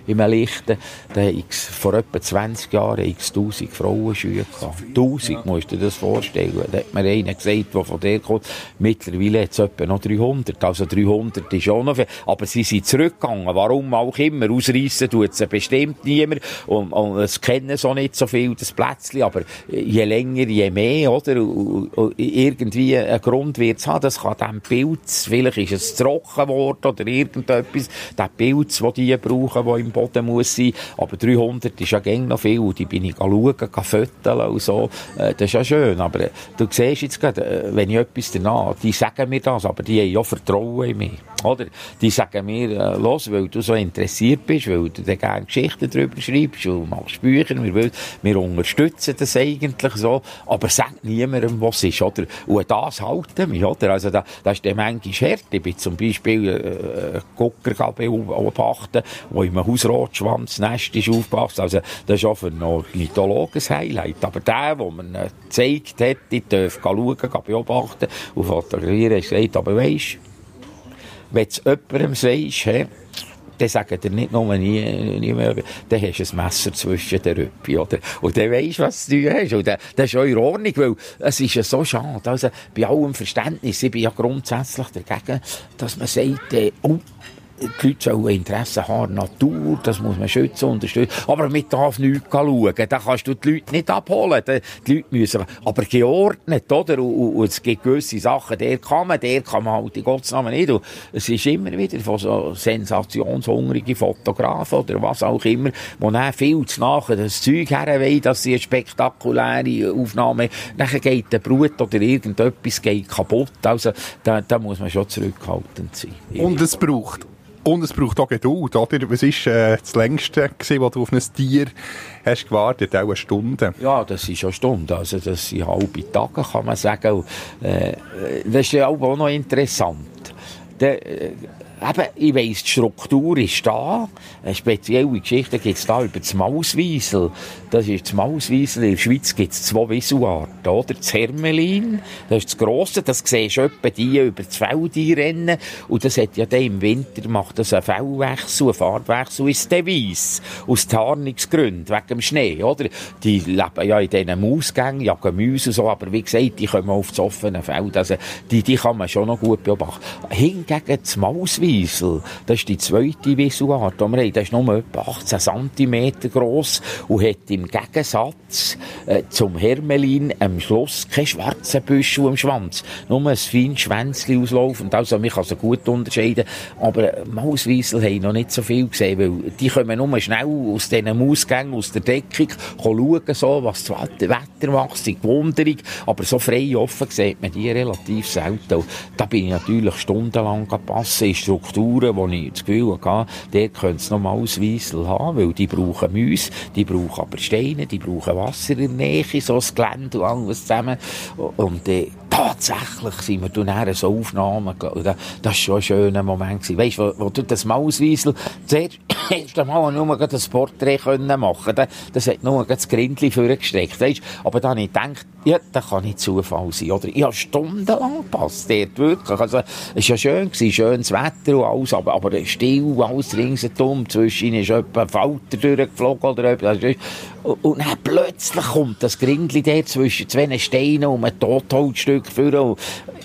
im Lichten, da x vor etwa 20 Jahren x tausend Frauenschuhe gehabt. Tausend, musst du dir das vorstellen. Da hat mir einer gesagt, der von der kommt, mittlerweile hat es etwa noch 300. Also 300 ist auch noch viel. Aber sie sind zurückgegangen. Warum auch immer. Ausreissen tut es bestimmt niemand. Und, und es kennen so nicht so viel, das Plätzchen. Aber je länger, je mehr, oder? Und, und irgendwie ein Grund wird es haben. Das kann dem Pilz, vielleicht ist es trocken worden oder irgendetwas. Der Pilz, den die brauchen, der im Boden muss sein. Aber 300 ist ja gäng noch viel. Die bin ich schauen, föteln und so. Äh, das ist ja schön. Aber äh, du siehst jetzt gerade, äh, wenn ich etwas danach, die sagen mir das, aber die haben ja Vertrauen in mich. Oder? Die sagen mir, äh, los, weil du so interessiert bist, weil du dann gerne Geschichten darüber schreibst und machst Bücher, wir, will, wir unterstützen das eigentlich so, aber sag niemandem, was ist, oder? Und das halten mich, oder? Also da, das ist dann manchmal hart. Ich bin zum Beispiel äh, Gucker beobachten, wo im Hausrotschwanznest ist aufgepasst. Also das ist auch für einen Ornithologen Highlight. Aber der, der mir gezeigt hat, ich darf schauen, beobachten und fotografieren, hat gesagt, aber weisst wenn du jemandem sagst, he, dann sagen dir nicht nur nie, nie mehr, dann hast du ein Messer zwischen den Rüppi, oder? Und dann weisst du, was du hast. Und dann, das ist auch in Ordnung, weil es ist ja so schade. Also, bei allem Verständnis, ich bin ja grundsätzlich dagegen, dass man sagt, äh, oh, die Leute sollen Interesse haben, Natur, das muss man schützen, unterstützen. Aber man darf nichts schauen. Da kannst du die Leute nicht abholen. Die Leute müssen, aber geordnet, oder? Und, und, es gibt gewisse Sachen, der kann man, der kann man halt in Gottes Namen nicht. Und es ist immer wieder von so sensationshungrigen Fotografen oder was auch immer, die dann viel zu nachher das Zeug herwollen, dass sie eine spektakuläre Aufnahme, nachher geht der Brut oder irgendetwas geht kaputt. Also, da, da muss man schon zurückhaltend sein. Und es braucht und es braucht auch Geduld, oder? Was war äh, das längste, gewesen, wo du auf ein Tier hast gewartet? Auch eine Stunde? Ja, das ist eine Stunde. Also, das sind halbe Tage, kann man sagen. Und, äh, das ist ja auch noch interessant. Der, äh, eben, ich weiss, die Struktur ist da. Eine spezielle Geschichte gibt es da über das Mauswiesel. Das ist das Mauswiesel. In der Schweiz gibt es zwei Wieselarten, oder? Das Hermelin, das ist das Grosse, das siehst du etwa die über das Feld rennen. Und das hat ja dann im Winter, macht das einen Fellwechsel, einen Farbwechsel, der weiss. Aus Tarnungsgründen, wegen dem Schnee, oder? Die leben ja in diesen Mausgängen, jagen Mäuse und so, aber wie gesagt, die kommen auf das offene Feld. Also, die, die kann man schon noch gut beobachten. Hingegen das Mauswiesel, Wiesel. Das ist die zweite Wieselart, die wir haben. Das ist nur etwa 18 cm gross und hat im Gegensatz äh, zum Hermelin am Schluss keinen schwarzen Büschel am Schwanz. Nur ein feines Schwänzchen auslaufend. Also, man kann sie gut unterscheiden. Aber Mauswiesel haben noch nicht so viel gesehen, weil die kommen nur schnell aus diesen Mausgängen, aus der Deckung, schauen, so, was das Wetter macht, die Wunderung. Aber so frei offen sieht man die relativ selten. da bin ich natürlich stundenlang passen, ist Strukturen, wo ich das Gefühl hatte, dort könnte es noch mal Ausweisel haben, weil die brauchen Mäuse, die brauchen aber Steine, die brauchen Wasser in der Nähe, so das Gelände und alles zusammen. Und äh, tatsächlich sind wir dann so Aufnahmen, das war schon ein schöner Moment gewesen. Weißt du, wo, du das Mauswiesel zuerst [COUGHS] erst einmal nur ein Porträt können machen das, das hat nur das Grindli vorgesteckt, weißt Aber dann habe ich gedacht, ja, das kann nicht Zufall sein, oder? Ich habe stundenlang gepasst dort, wirklich. Also, es war ja schön gewesen, schönes Wetter und alles, aber, aber still, alles ringsherum, zwischen ist etwa ein Falter durchgeflogen oder etwas. Und, und dann plötzlich kommt das Grindli dort zwischen zwei Steinen und ein Totholzstück vor.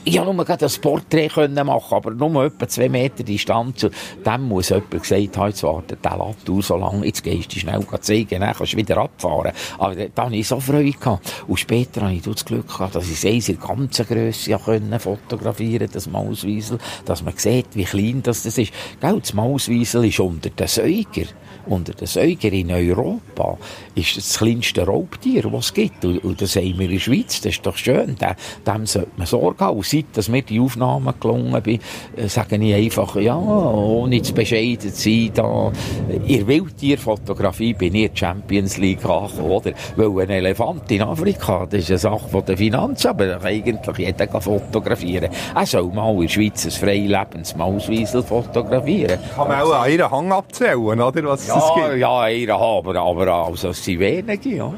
Ich konnte nur gerade ein Porträt machen, aber nur etwa zwei Meter Distanz. Dann muss jemand gesagt haben, jetzt wartet der du so lange, jetzt gehst du schnell zeigen, dann kannst du wieder abfahren. Aber da hatte ich so Freude gehabt. Und später hatte ich das Glück gehabt, dass ich es in ganzer Grösse können fotografieren das Mauswiesel, dass man sieht, wie klein das, das ist. Gell, das Mauswiesel ist unter den Säugern unter den Säugern in Europa ist das, kleinste Raubtier, das es gibt. Und, und, das haben wir in der Schweiz, das ist doch schön. Dem, dem sollte man Sorge haben. Und seit dass mir die Aufnahmen gelungen bin, äh, sage ich einfach, ja, ohne zu bescheiden zu sein, da, in der Wildtierfotografie bin ich in die Champions League angekommen, oder? Weil ein Elefant in Afrika, das ist eine Sache von der Finanz, aber eigentlich jeder fotografieren. Er soll mal in der Schweiz ein freilebens Mauswiesel fotografieren. Kann man auch an ihren Hang abzählen, oder? Was es gibt? Ja, einen aber, aber also, es sind wenige, ja.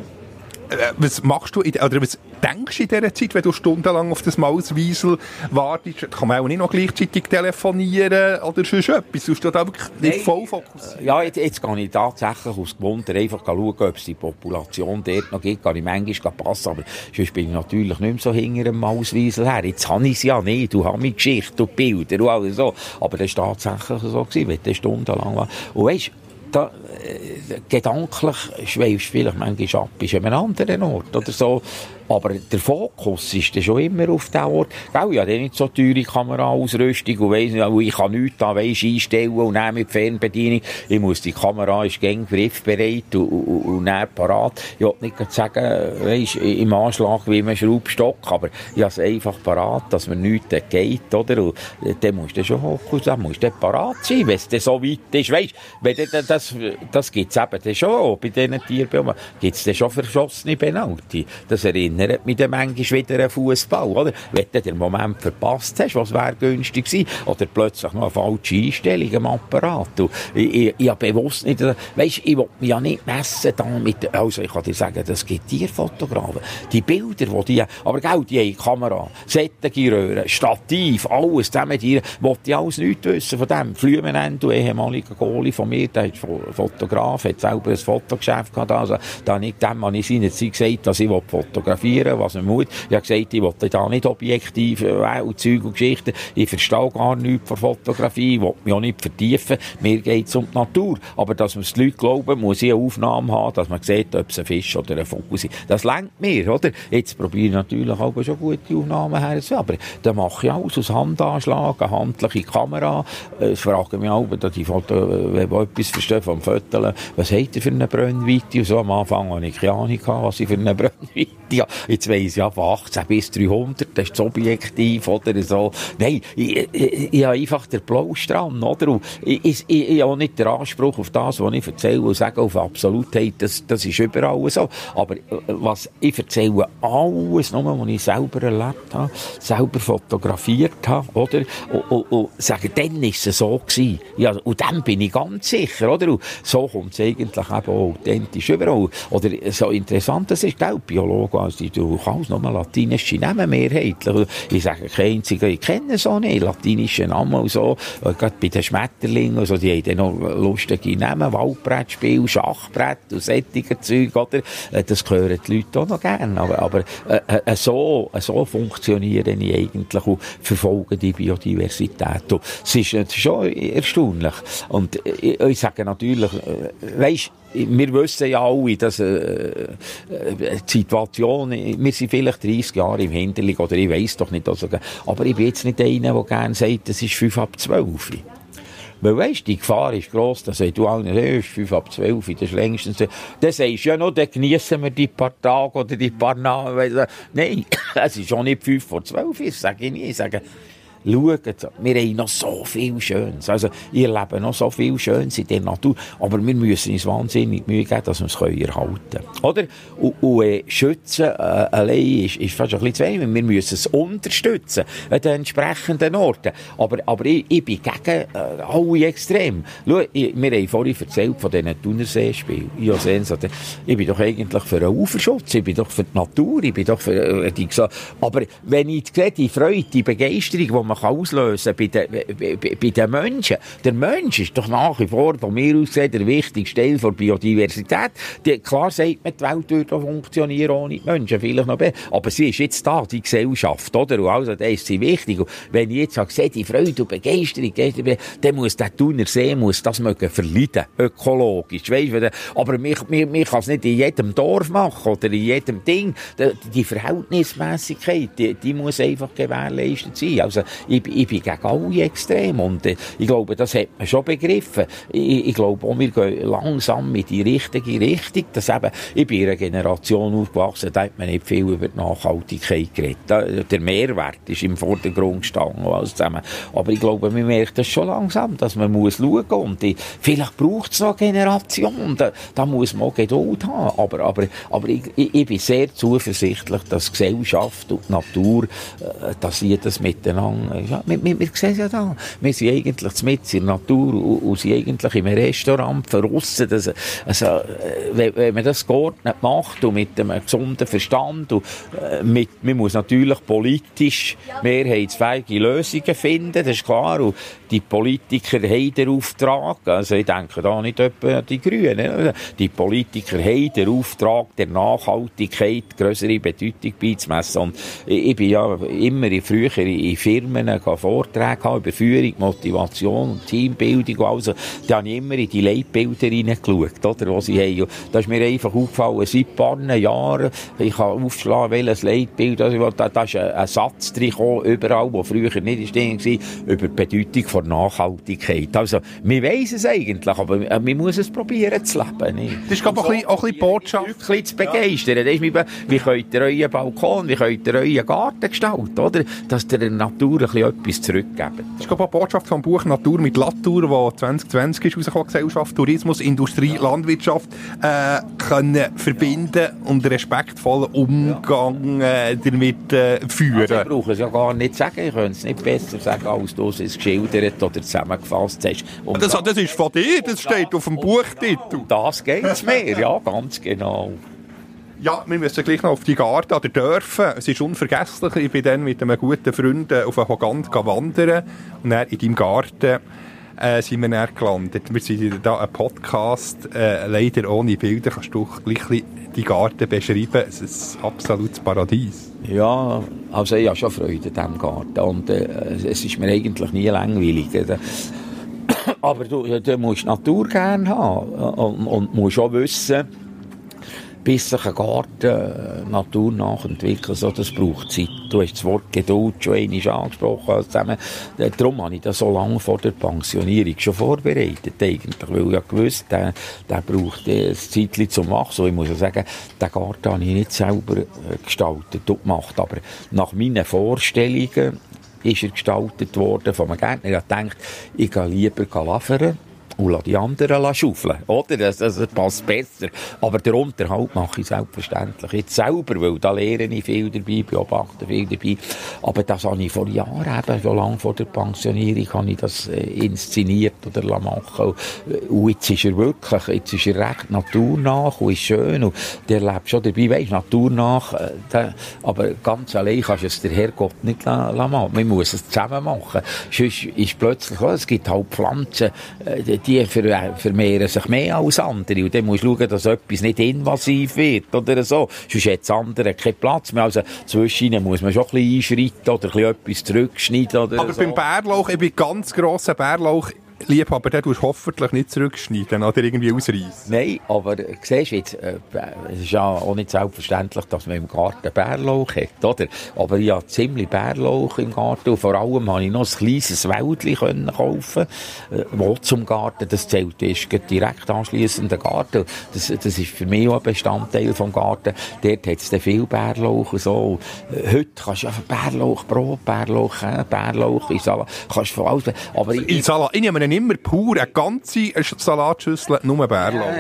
Äh, was machst du, in, oder was denkst du in dieser Zeit, wenn du stundenlang auf das Mauswiesel wartest? Kann man auch nicht noch gleichzeitig telefonieren oder sonst etwas? Du da wirklich nicht voll fokussiert? Ja, jetzt, jetzt gehe ich tatsächlich aus Gewunder einfach schauen, ob es die Population dort noch gibt. Kann ich manchmal passen, aber sonst bin ich natürlich nicht mehr so hinter dem Mauswiesel her. Jetzt habe ich es ja nicht. Du hast meine Geschichte und Bilder und alles so. Aber das war tatsächlich so, gewesen, wenn du stundenlang war. Und weißt, da, äh, gedanklich schweifst du vielleicht manchmal ab, ist an einem anderen Ort oder so. Aber der Fokus ist dann schon immer auf diesem Ort. Gell, ich habe nicht so teure Kameraausrüstung und weiss nicht, ich kann nichts da weiss, einstellen und dann mit Fernbedienung. Ich muss, die Kamera ist gäng griffbereit und, und, und dann parat. Ich will nicht sagen, weiss, im Anschlag wie ein Schraubstock, aber ich habe es einfach parat, dass mir nichts geht, oder? Und dann musst du schon hoch, dann musst du parat sein, wenn es so weit ist, weisst, wenn das, das, das gibt's eben dann schon, bei diesen Tieren, gibt's dann schon verschossene Penalty. Das erinnert erinnert mich dann manchmal wieder an Fußball, oder? Wenn du den Moment verpasst hast, was wäre günstig gewesen, oder plötzlich noch eine falsche Einstellung am Apparat. Und ich, ich, ich habe bewusst nicht, weisst, ich will mich ja nicht messen da mit, also ich kann dir sagen, das gibt Tierfotografen. Die Bilder, die die, aber gell, die haben Kamera, sättige Stativ, alles, zusammen die, wollte ich alles nichts wissen von dem. Flümenendo, ehemaliger Goalie von mir, der ist Fotograf, hat selber ein Fotogeschäft gehabt, also, da habe ich dem habe ich seinerzeit gesagt, dass ich fotografieren fotografieren, was man muss. Ich habe gesagt, ich wollte da nicht objektiv äh, und Zeug und Geschichten. Ich verstehe gar nichts von Fotografie, ich will mich auch nicht vertiefen. Mir geht es um die Natur. Aber dass man die Leute glauben, muss ich eine Aufnahme haben, dass man sieht, ob es ein Fisch oder ein Vogel ist. Das lenkt mir, oder? Jetzt probiere ich natürlich auch schon gute Aufnahmen her, aber dann mache ich alles aus Handanschlag, eine handliche Kamera. Ich frage mich auch, da die Foto, wenn ich etwas verstehe vom Foteln, was hat er für eine Brennweite? Und so am Anfang hatte ich keine Ahnung, was ich für eine [LAUGHS] Brennweite habe. Jetzt weiss ich ja, von 18 bis 300, das ist das Objektiv, oder so. Nein, ich, ich, ich habe einfach den Blausch dran, oder? Und ich, ich, ich, habe nicht den Anspruch auf das, was ich erzähle und sage auf Absolutheit, das, das ist überall so. Aber was ich erzähle, alles nur, was ich selber erlebt habe, selber fotografiert habe, oder? Und, und, und sagen, dann war es so gewesen. Ja, und dann bin ich ganz sicher, oder? Und so kommt es eigentlich eben auch authentisch überall. Oder so interessant, das ist, gell, Biologe, also du kannst nur latinische Namen mehrheitlich. Ich sage kein einziger, ich kenne so nicht, latinische Namen und so. Gerade bei den Schmetterlingen, also, die haben dann noch lustige Namen, Waldbrettspiel, Schachbrett und solche Zeug, oder? Das hören die Leute auch noch gerne. Aber, aber äh, äh, so, so funktioniere ich eigentlich und verfolge die Biodiversität. Und es ist schon erstaunlich. Und ich, ich sage natürlich, weisst, wir wissen ja alle, dass äh, äh, die Situation, wir sind vielleicht 30 Jahre im Hinterlieg, oder ich weiss doch nicht, also, aber ich bin jetzt nicht einer, der gerne sagt, es ist 5 ab 12. Weil weisst, die Gefahr ist gross, dann sagst du allen, hey, ist 5 ab 12, das ist längstens, dann sagst du ja noch, dann geniessen wir die paar Tage oder die paar Namen. Nein, [CLEARS THROAT] es ist auch nicht 5 vor 12, das sage ich nie, ich sage, schaut, wir haben noch so viel Schönes. Also, ihr lebt noch so viel Schönes in der Natur. Aber wir müssen uns wahnsinnig Mühe geben, dass wir es erhalten können. Oder? Und, und äh, schützen äh, allein ist, ist fast ein bisschen zu wenig. Wir müssen es unterstützen an den entsprechenden Orten. Aber, aber ich, ich bin gegen äh, alle extrem. Schau, ich, wir haben vorhin erzählt von diesen Thunerseespielen. Ich, ich bin doch eigentlich für einen Uferschutz. Ich bin doch für die Natur. Ich bin doch für äh, die Aber wenn ich sehe, die Freude, die Begeisterung, die man kann auslösen bei den, bei, bei den Menschen. Der Mensch ist doch nach wie vor, von mir aus gesehen, der wichtigste Teil der Biodiversität. Die, klar sagt man, die Welt würde funktionieren ohne die Menschen, vielleicht noch besser. Aber sie ist jetzt da, die Gesellschaft, oder? Und also, da ist sie wichtig. Und wenn ich jetzt sage, die Freude und Begeisterung, dann muss der Thuner See muss das mögen verleiden, ökologisch, weißt? Aber man, man, man kann es nicht in jedem Dorf machen oder in jedem Ding. Die, die Verhältnismäßigkeit, die, die muss einfach gewährleistet sein. Also, ich, ich bin gegen alle extrem und äh, ich glaube, das hat man schon begriffen. Ich, ich glaube auch, wir gehen langsam in die richtige Richtung. Dass eben, ich bin in einer Generation aufgewachsen, da hat man nicht viel über die Nachhaltigkeit geredet. Der Mehrwert ist im Vordergrund gestanden alles zusammen. Aber ich glaube, man merkt das schon langsam, dass man muss schauen und die, vielleicht braucht es noch eine Generation, da, da muss man auch Geduld haben. Aber, aber, aber ich, ich, ich bin sehr zuversichtlich, dass Gesellschaft und Natur, äh, dass sie das miteinander ja, wir, wir, wir sehen ja da. Wir sind eigentlich mit in der Natur und, und sind eigentlich im Restaurant verrissen. Das, also, äh, wenn, man das geordnet macht und mit einem gesunden Verstand und äh, mit, man muss natürlich politisch mehrheitsfähige Lösungen finden, das ist klar. Und die Politiker haben den Auftrag, also ich denke da nicht etwa an die Grünen, die Politiker haben den Auftrag, der Nachhaltigkeit größere Bedeutung beizumessen. Und ich, ich bin ja immer früher in Firmen Vorträge haben über Führung, Motivation und Teambildung und also, da habe ich immer in die Leitbilder reingeschaut, oder, was sie haben. Da ist mir einfach aufgefallen, seit ein paar Jahren, ich kann aufschlagen, welches Leitbild, also, da, da ist ein, ein Satz drin überall, wo früher nicht stehen war, über die Bedeutung von Nachhaltigkeit. Also, wir weiss es eigentlich, aber wir müssen es probieren zu leben. Nicht? Das ist, glaube ich, so, auch ein bisschen Botschaft. Ein zu begeistern. Ja. Das ist wie könnt ihr euren Balkon, wie könnt ihr euren Garten gestalten, oder? Dass ihr der Natur ein bisschen etwas zurückgeben. Das ist glaube ich, eine Botschaft vom Buch «Natur mit Latour», das 2020 ist rausgekommen, Gesellschaft, Tourismus, Industrie, Landwirtschaft, äh, können verbinden und respektvollen Umgang äh, damit äh, führen. Also ich brauche es ja gar nicht sagen, ich könnte es nicht besser sagen, als du es geschildert oder zusammengefasst hast. Um das, das, ist von dir, das steht auf dem Buchtitel. Das geht es mir, ja, ganz genau. Ja, wir müssen gleich noch auf die Garten oder dürfen. Es ist unvergesslich. Ich bin dann mit einem guten Freund äh, auf einen Hogant wandern und dann in deinem Garten äh, sind wir dann gelandet. Wir sind da ein Podcast, äh, leider ohne Bilder. Kannst du gleich die Garten beschreiben. Es ist ein absolutes Paradies. Ja, also ich habe schon Freude an diesem Garten. Und äh, es ist mir eigentlich nie langweilig. Äh, Aber du, du musst Natur gerne haben und, und musst auch wissen, bis sich ein Garten äh, Natur nachentwickelt, so, das braucht Zeit. Du hast das Wort Geduld schon einmal angesprochen. Also zusammen. Äh, darum habe ich das so lange vor der Pensionierung schon vorbereitet, eigentlich, weil ich ja gewusst, der, der braucht äh, ein Zeitchen zum Wachsen. Ich muss ja sagen, den Garten habe ich nicht selber äh, gestaltet und gemacht, aber nach meinen Vorstellungen ist er gestaltet worden von einem Gärtner. Ich habe gedacht, ich gehe lieber lavern und die anderen schaufeln. Oder? Das, das passt besser. Aber der Unterhalt mache ich selbstverständlich jetzt selber, weil da lerne ich viel dabei, beobachte viel dabei. Aber das habe ich vor Jahren, eben schon lange vor der Pensionierung, habe ich das äh, inszeniert oder machen Und jetzt ist er wirklich, jetzt ist er recht naturnach und ist schön und der lebt schon dabei, weisst, naturnach, äh, aber ganz allein kannst du es der Herrgott nicht machen. Man muss es zusammen machen. Sonst ist plötzlich, oh, es gibt halt Pflanzen, äh, die vermehren sich mehr als andere. Und dann musst du schauen, dass etwas nicht invasiv wird oder so. Sonst hat das andere keinen Platz mehr. Also zwischen muss man schon ein bisschen einschreiten oder ein bisschen etwas zurückschneiden oder Aber so. beim Bärlauch, ich bin ganz grosser Bärlauch lieb, aber den tust du hoffentlich nicht zurückschneiden oder irgendwie ausreißen. Nein, aber äh, siehst du jetzt, äh, es ist ja auch nicht selbstverständlich, dass man im Garten Bärlauch hat, oder? Aber ich habe ziemlich Bärlauch im Garten und vor allem habe ich noch ein kleines Wäldchen kaufen äh, wo zum Garten, das zählt ist direkt anschliessend der Garten. Das, das ist für mich auch ein Bestandteil vom Garten. Dort hat es dann viel Bärlauch und so. Äh, heute kannst du einfach Bärlauch, Brot, Bärlauch, äh, Bärlauch, in Salat, kannst du von alles, aber In Salat, ich nehme immer pur, eine ganze Salatschüssel, nur Bärlauch.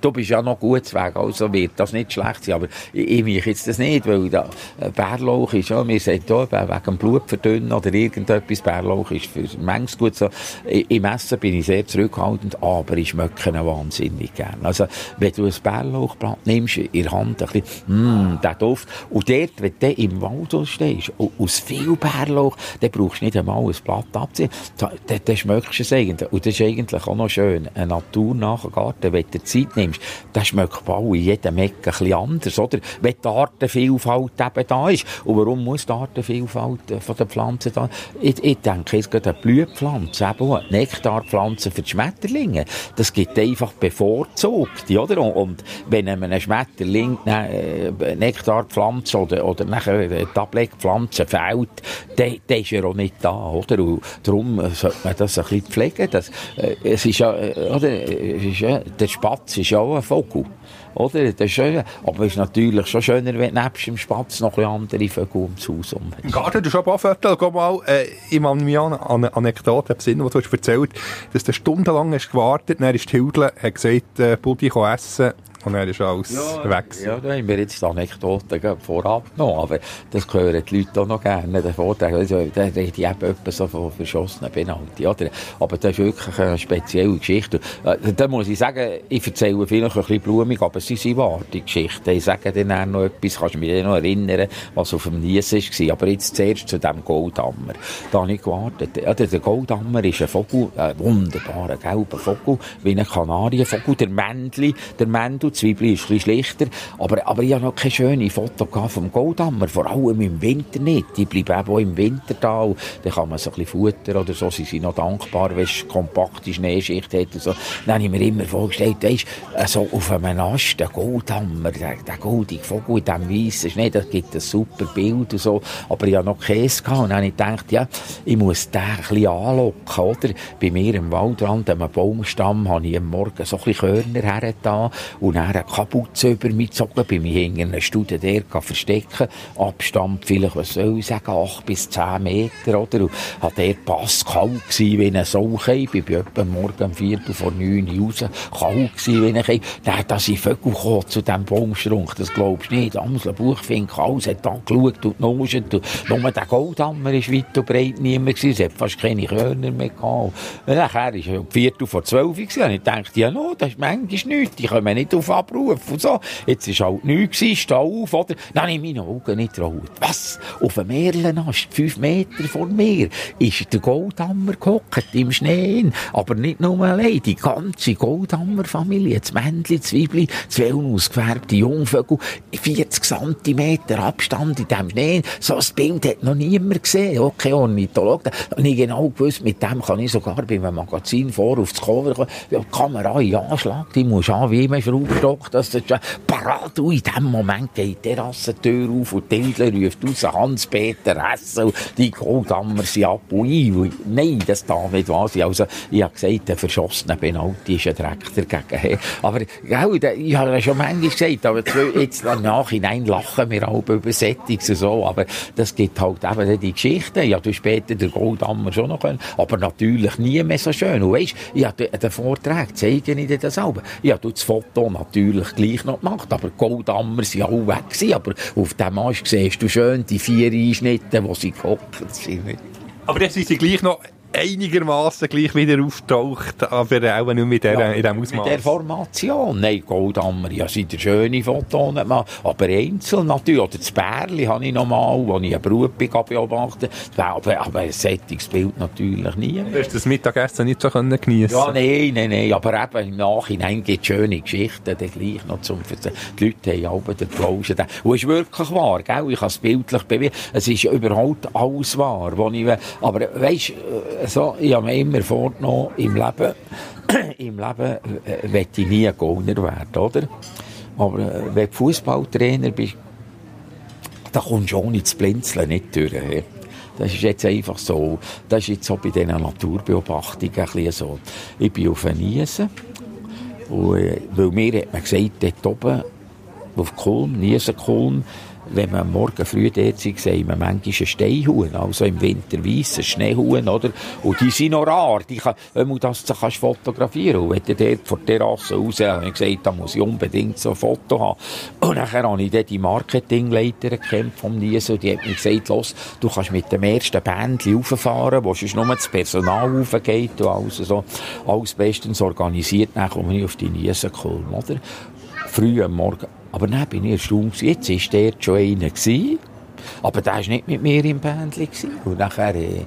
Du bist ja noch gut weg, also wird das nicht schlecht sein, aber ich, ich mich jetzt das nicht, weil da, äh, Bärlauch ist ja, wir sagen da, wegen dem Blutverdünnen oder irgendetwas, Bärlauch ist für Mengs gut so. Im Essen bin ich sehr zurückhaltend, aber ich schmecke ihn wahnsinnig gern. Also, wenn du ein Bärlauchblatt nimmst, in der Hand ein bisschen, mmm, der Duft, und dort, wenn du im Wald stehst, aus viel Bärlauch, dann brauchst du nicht einmal ein Blatt abziehen, dann, dann schmeckst du es eigentlich. Und das ist eigentlich auch noch schön, ein naturnacher Garten, wenn du Zeit nimmst, dann schmeckt Bau in jedem Eck ein anders, oder? Wenn die Artenvielfalt eben da ist. Und warum muss die Artenvielfalt äh, von den Pflanzen da? Ich, ich denke, es gibt eine Blühpflanze, eben eine Nektarpflanze für die Schmetterlinge. Das gibt einfach bevorzugt, oder? Und, wenn man einen Schmetterling, eine äh, Nektarpflanze oder, oder nachher eine Tablettpflanze fällt, dann, dann ist er auch nicht da, oder? Und darum sollte man das ein bisschen pflegen. Das, äh, es ist ja, oder? Es ist ja, der Spatz ist ja auch ein Vogel. Oder? Das ist schön. Aber es ist natürlich schon schöner, wenn nebst dem Spatz noch ein andere Vögel ums Haus um Im Garten, du ein paar Viertel, geh mal, äh, ich kann mich an eine Anekdote besinnen, die du hast erzählt dass du stundenlang hast gewartet, dann ist die Hilde, hat gesagt, äh, Buddy essen, und er ist alles ja, weg. Ja, da haben wir jetzt die Anekdoten vorab genommen, aber das hören die Leute auch noch gerne, den Vortrag. Also, da rede ich eben etwas so von verschossenen Penalty, oder? Aber das ist wirklich eine spezielle Geschichte. Äh, da muss ich sagen, ich erzähle vielleicht ein bisschen blumig, aber es sind wahre Geschichten. Ich sage dir noch etwas, kannst du mich noch erinnern, was auf dem Nies war. Aber jetzt zuerst zu dem Goldhammer. Da habe ich gewartet. Ja, der Goldhammer ist ein Vogel, ein wunderbarer gelber Vogel, wie ein Kanarienvogel, der Männli, der Mendel, Zwiebeln ist ein schlichter. Aber, aber ich habe noch keine schöne Foto vom Goldhammer, vor allem im Winter nicht. Die bleiben auch im Winter da. Kann man so ein bisschen Futter oder so. Sie sind noch dankbar, wenn es kompakte Schneeschicht hat. Und so. Dann habe ich mir immer vorgestellt, weisst, so auf einem Ast, der Goldhammer, der, der goldige Vogel in diesem weißen Schnee, das gibt ein super Bild und so. Aber ich habe noch Käse gehabt. Und dann habe ich gedacht, ja, ich muss den ein bisschen anlocken, oder? Bei mir im Waldrand, am Baumstamm, habe ich am Morgen so ein bisschen Körner hergetan. Und dann eine Kapuze über mich gezogen, bin mich hinter einer Studie der verstecken. Abstand vielleicht, was soll ich sagen, acht bis zehn Meter, oder? Und hat der Pass kalt gewesen, wie ein Sauche. Ich bin etwa morgen um Viertel vor neun raus, kalt gewesen, wie ein Kind. Dann, dass ich Vögel kam zu diesem Baumstrunk, das glaubst du nicht. Amsel, Buchfink, alles hat und genuscht. Und nur der Goldhammer ist weit und breit niemand gewesen. Es hat fast keine Körner mehr gehabt. Und nachher ist es um Viertel vor zwölf gewesen. Und ich dachte, ja, no, das ist manchmal nichts. Die kommen nicht auf abrufen und so. Jetzt war halt nichts steh auf, oder? Dann habe ich meine Augen nicht traut. Was? Auf einem Merlenast, fünf Meter vor mir, ist der Goldhammer gehockt, im Schnee. Aber nicht nur allein, die ganze Goldhammer-Familie, das Männchen, das Weibli, zwei unausgefärbte Jungvögel, 40 Zentimeter Abstand in dem Schnee. So ein Bild hat noch niemand gesehen. Okay, Ornithologe. Habe ich genau gewusst, mit dem kann ich sogar bei einem Magazin vor aufs Cover kommen. Ja, die Kamera in Anschlag, die muss an wie im Schraubstock, dass das parat. In dem Moment geht die Terrassentür auf und Tildler ruft raus, Hans-Peter Hessel, die Goldammer sind ab. Und ich, nein, das darf nicht wahr sein. Also, ich habe gesagt, der verschossene Penalty ist ein Dreck dagegen. Aber, gell, ich habe ja schon manchmal gesagt, aber jetzt im Nachhinein lachen wir auch über Settings und so, aber das gibt halt eben die Geschichten. Ja, du später der Goldammer schon noch können, aber natürlich nie mehr so schön. Und weisst, ich habe den Vortrag zeige ich dir das auch. Ich habe das Foto natürlich gleich noch gemacht, aber die Goldammer sind auch weg gewesen, aber auf dem Mast siehst du schön die vier Einschnitte, wo sie gehockt sind. Aber jetzt sind sie gleich noch einigermaßen gleich wieder auftaucht, aber auch nur mit der, ja, in diesem Ausmaß. Mit der Formation. Nein, Goldammer, ja, sind schöne Fotos gemacht, aber einzeln natürlich. Oder das Bärli habe ich noch mal, wo ich eine Brut beobachtet aber, aber ein Sättigungsbild natürlich nie mehr. Hast du das Mittagessen nicht so geniessen Ja, nein, nein, nein, aber eben im Nachhinein gibt es schöne Geschichten, dann gleich noch zum Verzeihen. Die Leute haben alle den Plauschen. Und es ist wirklich wahr, gell? ich kann es bildlich bewegen. Es ist überhaupt alles wahr, wo ich, aber weisst, so, ich habe mir immer vorgenommen, im Leben, [CLEARS THROAT] im Leben äh, will ich nie ein Gauner werden, oder? Aber äh, wenn du Fußballtrainer bist, da kommst du ohne zu blinzeln nicht durch. He. Das ist jetzt einfach so. Das ist jetzt so bei diesen Naturbeobachtungen ein so. Ich bin auf Niesen. Und, äh, weil mir hat man gesagt, dort oben, auf Kulm, Niesenkulm, wenn man morgen früh dort sind, sehen wir manchmal einen Steinhuhn, also im Winter weiss, ein Schneehuhn, oder? Und die sind noch rar, die kann, wenn du das kannst fotografieren und wenn du dort vor der Terrasse raus, habe ich gesagt, da muss ich unbedingt so ein Foto haben. Und nachher habe ich dort die Marketingleiterin gekämpft vom Niesen und die hat mir gesagt, los, du kannst mit dem ersten Bändchen rauffahren, wo sonst nur das Personal raufgeht und alles so, alles bestens organisiert, dann komme ich auf die Niesenkulm, oder? Früh am Morgen aber dann bin ich erstaunt, jetzt war dort schon einer. Aber der war nicht mit mir im Bändchen. Und nachher, äh,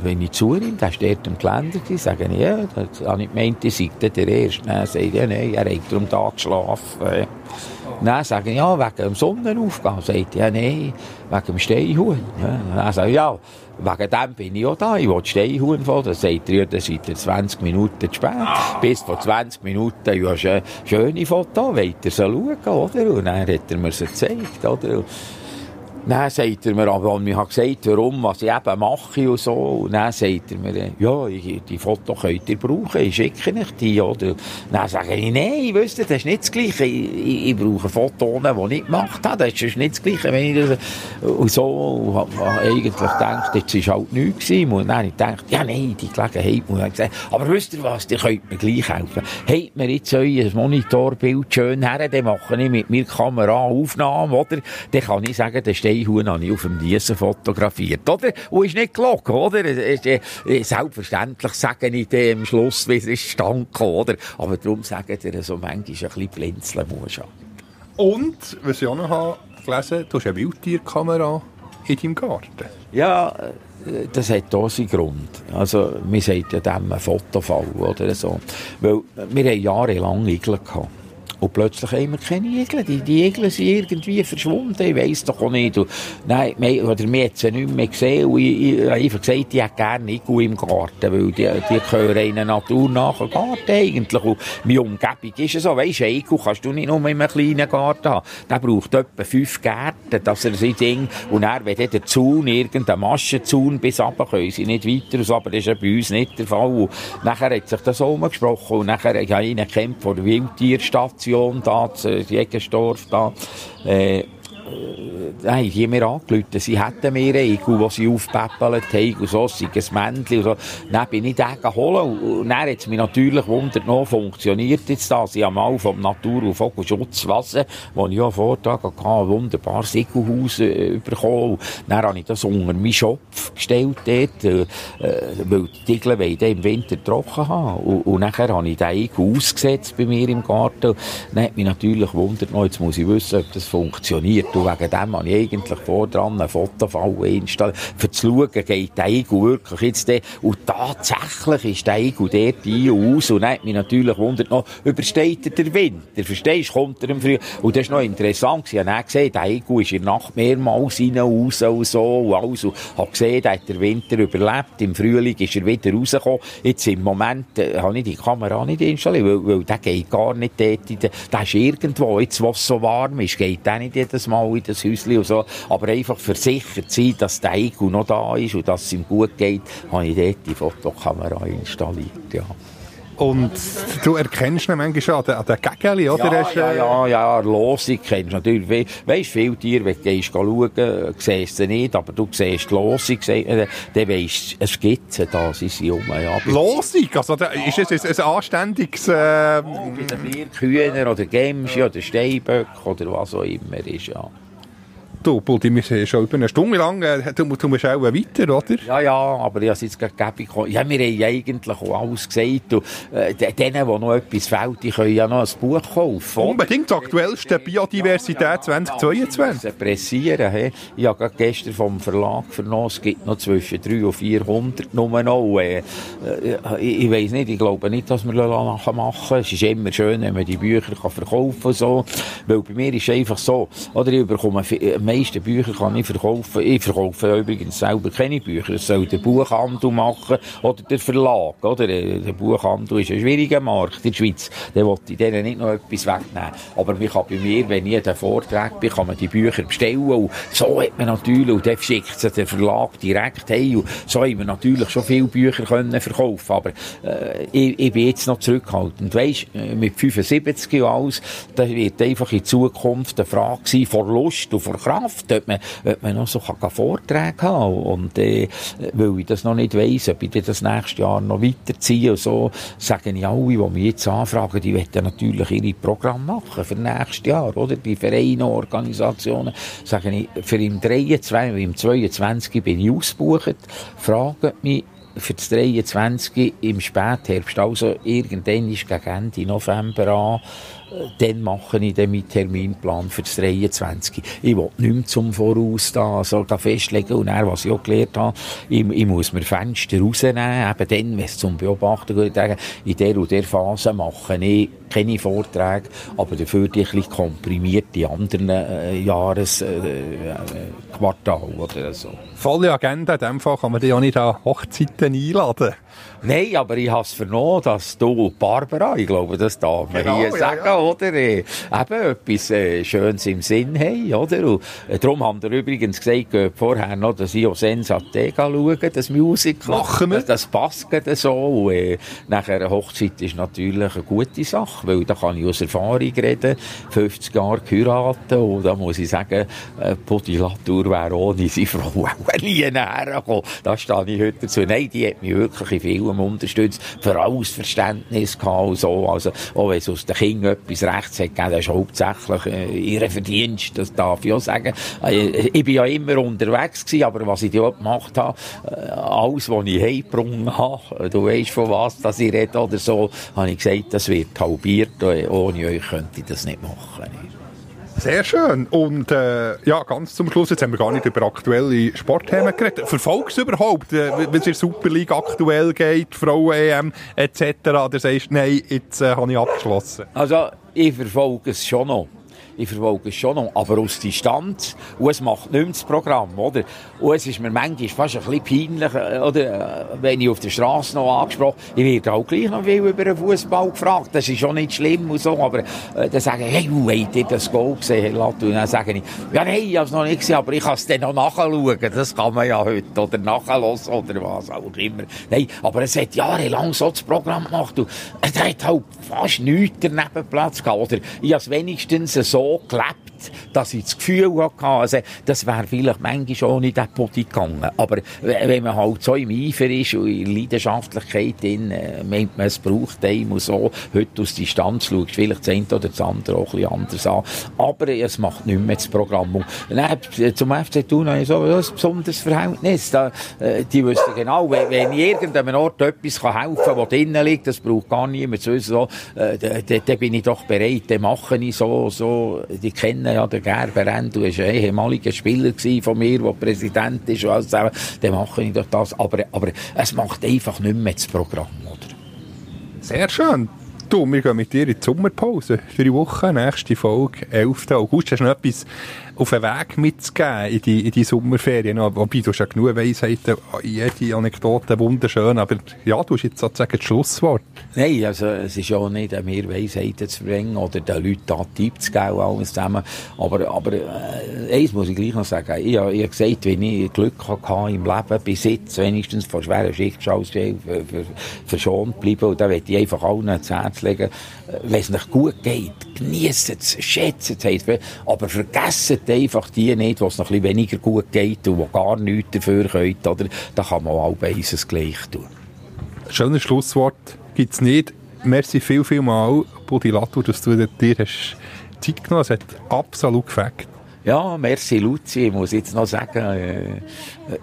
wenn ich zu ihm, der war dort im Geländer, sage ich, ja, das habe ich gemeint, ich sei der Erste. Dann sagt er, ja, nein, er hat um Tag geschlafen. Dann sage ich, ja, wegen dem Sonnenaufgang. Sagt er, ja, nein, wegen dem Steinhuhn. Dann sage ich, ja, wegen dem bin ich auch da. Ich will Steinhuhn von. Dann sagt ja, dann seid ihr 20 Minuten zu spät. Bis vor 20 Minuten, ja, schön, schöne Foto, wollt ihr so schauen, oder? Und dann hat er mir sie gezeigt, oder? Dann sagt er mir, aber mir hat gesagt, warum, was ich eben mache und so. Und dann sagt er mir, ja, ich, die Foto könnt ihr brauchen, ich schicke euch die, oder? Dann sage ich, nein, wisst ihr, das ist nicht das Gleiche. Ich, ich, ich brauche Fotos, die ich gemacht habe. Das ist nicht das Gleiche, wenn ich das, und so, und eigentlich gedacht, jetzt war halt nichts gewesen. Und dann habe ich gedacht, ja, nein, die Gelegenheit muss ich gesagt. Aber wisst ihr was, ihr könnt mir gleich helfen. Habt mir jetzt euer Monitorbild schön her, dann mache ich mit mir Kamera Aufnahmen, oder? Dann kann ich sagen, der steht Steinhuhn habe ich auf dem Niesen fotografiert, oder? Und ist nicht gelogen, oder? Selbstverständlich sage ich dem am Schluss, wie es ist stand oder? Aber darum sagen dir so manchmal ein bisschen blinzeln muss Und, was ich auch noch habe gelesen, du hast eine Wildtierkamera in deinem Garten. Ja, äh, das hat auch seinen Grund. Also, wir sagen ja dem einen Fotofall oder so. Weil wir haben jahrelang Igel gehabt. Und plötzlich haben wir keine Igel. Die, die Igel sind irgendwie verschwunden. Ich weiss doch auch nicht. Und, nein, wir, oder wir haben sie nicht mehr gesehen. Und ich, ich, habe einfach gesagt, ich hätte gerne Igel im Garten, weil die, die gehören in einen naturnahen Garten eigentlich. Und meine Umgebung ist so. Weisst du, Igel kannst du nicht nur in einem kleinen Garten haben. Der braucht etwa fünf Gärten, dass er sein Ding, und dann, wenn der Zaun, irgendein Maschenzaun bis runter, können sie nicht weiter aber das ist ja bei uns nicht der Fall. Und nachher hat sich das umgesprochen und nachher habe ich einen gekämpft vor der Wildtierstation Station da, Jägersdorf da. Äh, haben die mir angerufen, sie hätten mir Eigu, die sie aufpäppelt haben, und so, sei ein Männchen und so. Dann bin ich den geholt und dann hat es mich natürlich wundert noch, funktioniert jetzt das? Ich habe mal vom Natur- und Vogelschutz Wasser, wo ich ja am Vortag hatte, ein wunderbares Siegelhaus äh, bekommen. Dann habe ich das unter meinen Schopf gestellt dort, äh, weil die Igel wollen im Winter trocken haben. Und, und nachher habe ich den Igel ausgesetzt bei mir im Garten. Dann hat mich natürlich wundert noch, jetzt muss ich wissen, ob das funktioniert. Und wegen dem habe ich eigentlich vor dran eine Fotofalle installiert. Für zu schauen, geht der Igel wirklich jetzt der. Und tatsächlich ist der Igel dort ein und aus. Und dann hat mich natürlich wundert noch, übersteht er den Winter? Verstehst? Kommt er im Frühjahr? Und das ist noch interessant. Ich habe gesehen, der Igel ist in der Nacht mehrmals rein und raus und so und alles. Und habe gesehen, der hat den Winter überlebt. Im Frühling ist er wieder rausgekommen. Jetzt im Moment äh, habe ich die Kamera nicht installiert, weil, weil der geht gar nicht dort. Der ist irgendwo, jetzt wo es so warm ist, geht der nicht jedes Mal in das Häuschen und so. Aber einfach versichert sein, dass der Igel noch da ist und dass es ihm gut geht, habe ich dort die Fotokamera installiert. Ja. Und du erkennst ihn manchmal an den, an den Gägeli, oder? Ja, Hast, ja, äh, ja, ja, Losung kennst du natürlich. We weisst, viele Tiere, wenn du gehst schauen, siehst sie nicht, aber du siehst die Losung, äh, dann weisst es gibt sie da, sie sind rum, ja. Losung, also da, ist es ein, ein anständiges... Äh, Bei den Birkhühner oder Gemschi oder Steinböck oder was auch immer ist, ja. Buldi, wir sind schon über eine Stunde lang, äh, du, du musst auch weiter, oder? Ja, ja, aber ich habe jetzt gerade. Ja, wir haben eigentlich auch alles gesagt. Und, äh, de- denen, die noch etwas fehlt, die können ja noch ein Buch kaufen. Unbedingt das aktuellste Biodiversität 2022. Sie pressieren. He. Ich habe gestern vom Verlag vernommen, es gibt noch zwischen 300 und 400 nur noch. Äh, äh, ich ich weiss nicht, ich glaube nicht, dass wir das machen. Es ist immer schön, wenn man die Bücher kann verkaufen kann. So. Weil bei mir ist es einfach so, oder ich bekomme, meisten Bücher kann ich verkaufen. Ich verkaufe übrigens selber keine Bücher. Das soll der Buchhandel machen oder der Verlag. Oder? Äh, Der Buchhandel ist ein schwieriger Markt in der Schweiz. Der wollte ich denen nicht noch etwas wegnehmen. Aber man kann bei mir, wenn ich den Vortrag bin, kann man die Bücher bestellen. Und so hat man natürlich, und dann schickt sie der Verlag direkt hey, und so haben wir natürlich schon viele Bücher können verkaufen. Aber äh, ich, ich bin jetzt noch zurückhaltend. Weisst, äh, mit 75 und alles, das wird einfach in Zukunft eine Frage sein von Lust und von Kraft, ob man, ob man noch so kann Vorträge haben. Und äh, weil ich das noch nicht weiss, ob ich das nächstes Jahr noch weiterziehe und so, sagen ich alle, die mich jetzt anfragen, die wollen natürlich ihre Programme machen für nächstes Jahr, oder? Bei Vereinen, Organisationen, sagen ich, für im 23, im 22 bin ich ausgebucht, fragen mich, für das 23 im Spätherbst, also irgendwann ist gegen Ende November an, dann mache ich meinen Terminplan für das 23. Ich will nicht mehr zum Voraus da, so da festlegen und dann, was ich auch gelernt habe, ich, ich muss mir Fenster rausnehmen, eben dann, wenn es zum Beobachten geht, in der und der Phase mache ich keine Vorträge, aber dafür die ein komprimiert die anderen äh, Jahresquartale äh, äh, oder so. Volle Agenda, in dem Fall kann man die auch nicht an Hochzeiten einladen. Nein, aber ich habe es vernommen, dass du Barbara, ich glaube, das darf man Genau, hier ja, sagen, ja. oder? Äh, eben etwas äh, Schönes im Sinn haben, oder? Und, äh, darum haben wir übrigens gesagt, äh, vorher noch, dass ich auch Sensatega schaue, das Musical. Machen wir. Das, das passt so. Und, äh, nachher eine Hochzeit ist natürlich eine gute Sache, weil da kann ich aus Erfahrung reden. 50 Jahre geheiratet und da muss ich sagen, äh, Pudi Latour wäre ohne seine Frau [LAUGHS] auch nie näher gekommen. Da stehe ich heute dazu. Nein, die hat mich wirklich in vielem unterstützt, für alles Verständnis gehabt so. Also, auch wenn es aus den Kindern etwas rechts hat das ist hauptsächlich äh, ihr Verdienst, das darf ich auch sagen. Äh, ich bin ja immer unterwegs gewesen, aber was ich da gemacht habe, äh, alles, was ich heimgebrungen habe, äh, du weißt von was, dass ich rede oder so, habe ich gesagt, das wird halbiert, äh, ohne euch könnte ich das nicht machen. Sehr schön. Und äh, ja, ganz zum Schluss, jetzt haben wir gar nicht über aktuelle Sportthemen geredet. Verfolgst du überhaupt, äh, wenn es in der League aktuell geht, Frauen-EM etc., oder sagst du, nein, jetzt äh, habe ich abgeschlossen? Also, ich verfolge es schon noch. Ich verfolge es schon noch, aber aus Distanz. Und es macht nicht das Programm, oder? Und es ist mir manchmal fast ein bisschen peinlich, äh, oder? äh, Wenn ich auf der Straße noch angesprochen ich werde auch gleich noch viel über den Fußball gefragt. Das ist schon nicht schlimm und so, aber äh, dann sagen, hey, wo habt ihr das Goal gesehen, Herr Lattu? Und dann sage ich, ja, nein, ich habe es noch nicht gesehen, aber ich kann es dann noch nachschauen. Das kann man ja heute, oder nachhören, oder was auch immer. Nein, aber es hat jahrelang so das Programm gemacht und es hat halt fast nichts daneben Platz gehabt, oder? Ich habe es wenigstens so clap. Dass ich das Gefühl hatte, also, das wäre vielleicht manchmal schon nicht der Poti gegangen. Aber wenn man halt so im Eifer ist und in Leidenschaftlichkeit drin, äh, meint man, es braucht einen und so, heute aus Distanz schaust vielleicht das eine oder das andere auch ein bisschen anders an. Aber es macht nicht mehr das Programm. Und dann, zum FC Thun habe ich so ein besonderes Verhältnis. Da, äh, die wissen genau, wenn, wenn ich irgendeinem Ort etwas kann helfen kann, was drinnen liegt, das braucht gar niemand zu wissen, so, äh, dann bin ich doch bereit, dann mache ich so, so, die kennen ja den Gerber End, du warst ein ehemaliger Spieler von mir, der Präsident ist, und alles zusammen, dann mache ich doch das, aber, aber es macht einfach nicht mehr das Programm, oder? Sehr schön. Du, wir gehen mit dir in die Sommerpause. Drei Wochen, nächste Folge, 11. August. Hast du noch etwas auf den Weg mitzugeben in die, in die Sommerferien. Wobei, du hast ja genug Weisheiten, jede Anekdote wunderschön, aber ja, du hast jetzt sozusagen das Schlusswort. Nein, also es ist ja nicht an mir Weisheiten zu bringen oder den Leuten da Tipps zu geben, alles zusammen. Aber, aber äh, eins muss ich gleich noch sagen. Ich, ich habe gesagt, wenn ich Glück hatte im Leben, bis jetzt wenigstens von schweren Schicksalsschlägen verschont bleiben und da möchte ich einfach allen ans Herz legen, äh, wenn es nicht gut geht, genießt es, schätzt es, aber vergessen einfach die nicht, was noch ein bisschen weniger gut geht und die gar nichts dafür können, oder? Da kann man auch beides gleich tun. Schönes Schlusswort gibt es nicht. Merci viel, viel mal, Budi Latour, dass du dir hast Zeit genommen hast. Es hat absolut gefällt. Ja, merci Luzi, ich muss jetzt noch sagen, äh,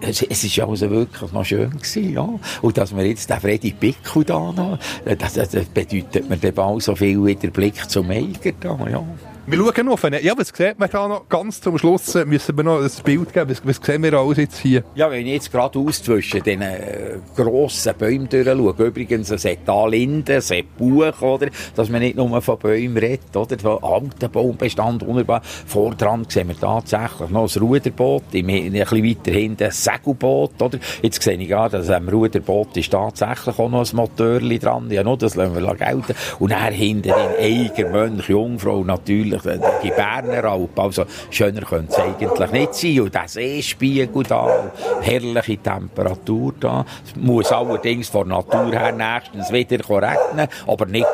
es, es ist ja also wirklich noch schön gewesen, ja. Und dass wir jetzt den Freddy Pickel da noch, das, das bedeutet mir dann auch so viel wieder Blick zum Eiger da, ja. Wir schauen auf einen. Ja, was sieht man da noch? Ganz zum Schluss müssen wir noch ein Bild geben. Was, was sehen wir alles jetzt hier? Ja, wenn ich jetzt gerade aus zwischen den äh, grossen Bäumen durchschaue, übrigens, es hat da Linden, es hat Buch, oder? Dass man nicht nur von Bäumen redet, oder? Von alten Baumbestand, wunderbar. Vordran sehen wir tatsächlich noch ein Ruderboot, ein bisschen weiter hinten ein Segelboot, oder? Jetzt sehe ich gerade, dass am Ruderboot ist tatsächlich auch noch ein Motörli dran. Ja, nur das lassen wir gelten. Und dann hinten in Eiger, Mönch, Jungfrau, natürlich eigentlich die Berner Alp. Also schöner könnte es eigentlich nicht sein. Und der Seespiegel da, herrliche Temperatur da. Es muss allerdings von Natur her nächstens wieder regnen, aber nicht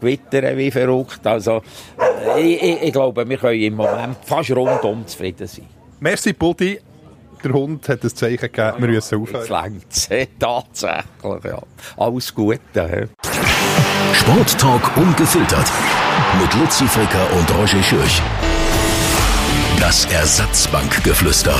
gewittern wie verrückt. Also ich, ich, ich, glaube, wir können im Moment fast rundum zufrieden sein. Merci, Buddy. Der Hund hat ein Zeichen gegeben, wir müssen aufhören. Jetzt längt [LAUGHS] tatsächlich, ja. Alles Gute. Ja. Sporttalk ungefiltert mit Luzi Fricker und Roger Schürch. Das Ersatzbankgeflüster.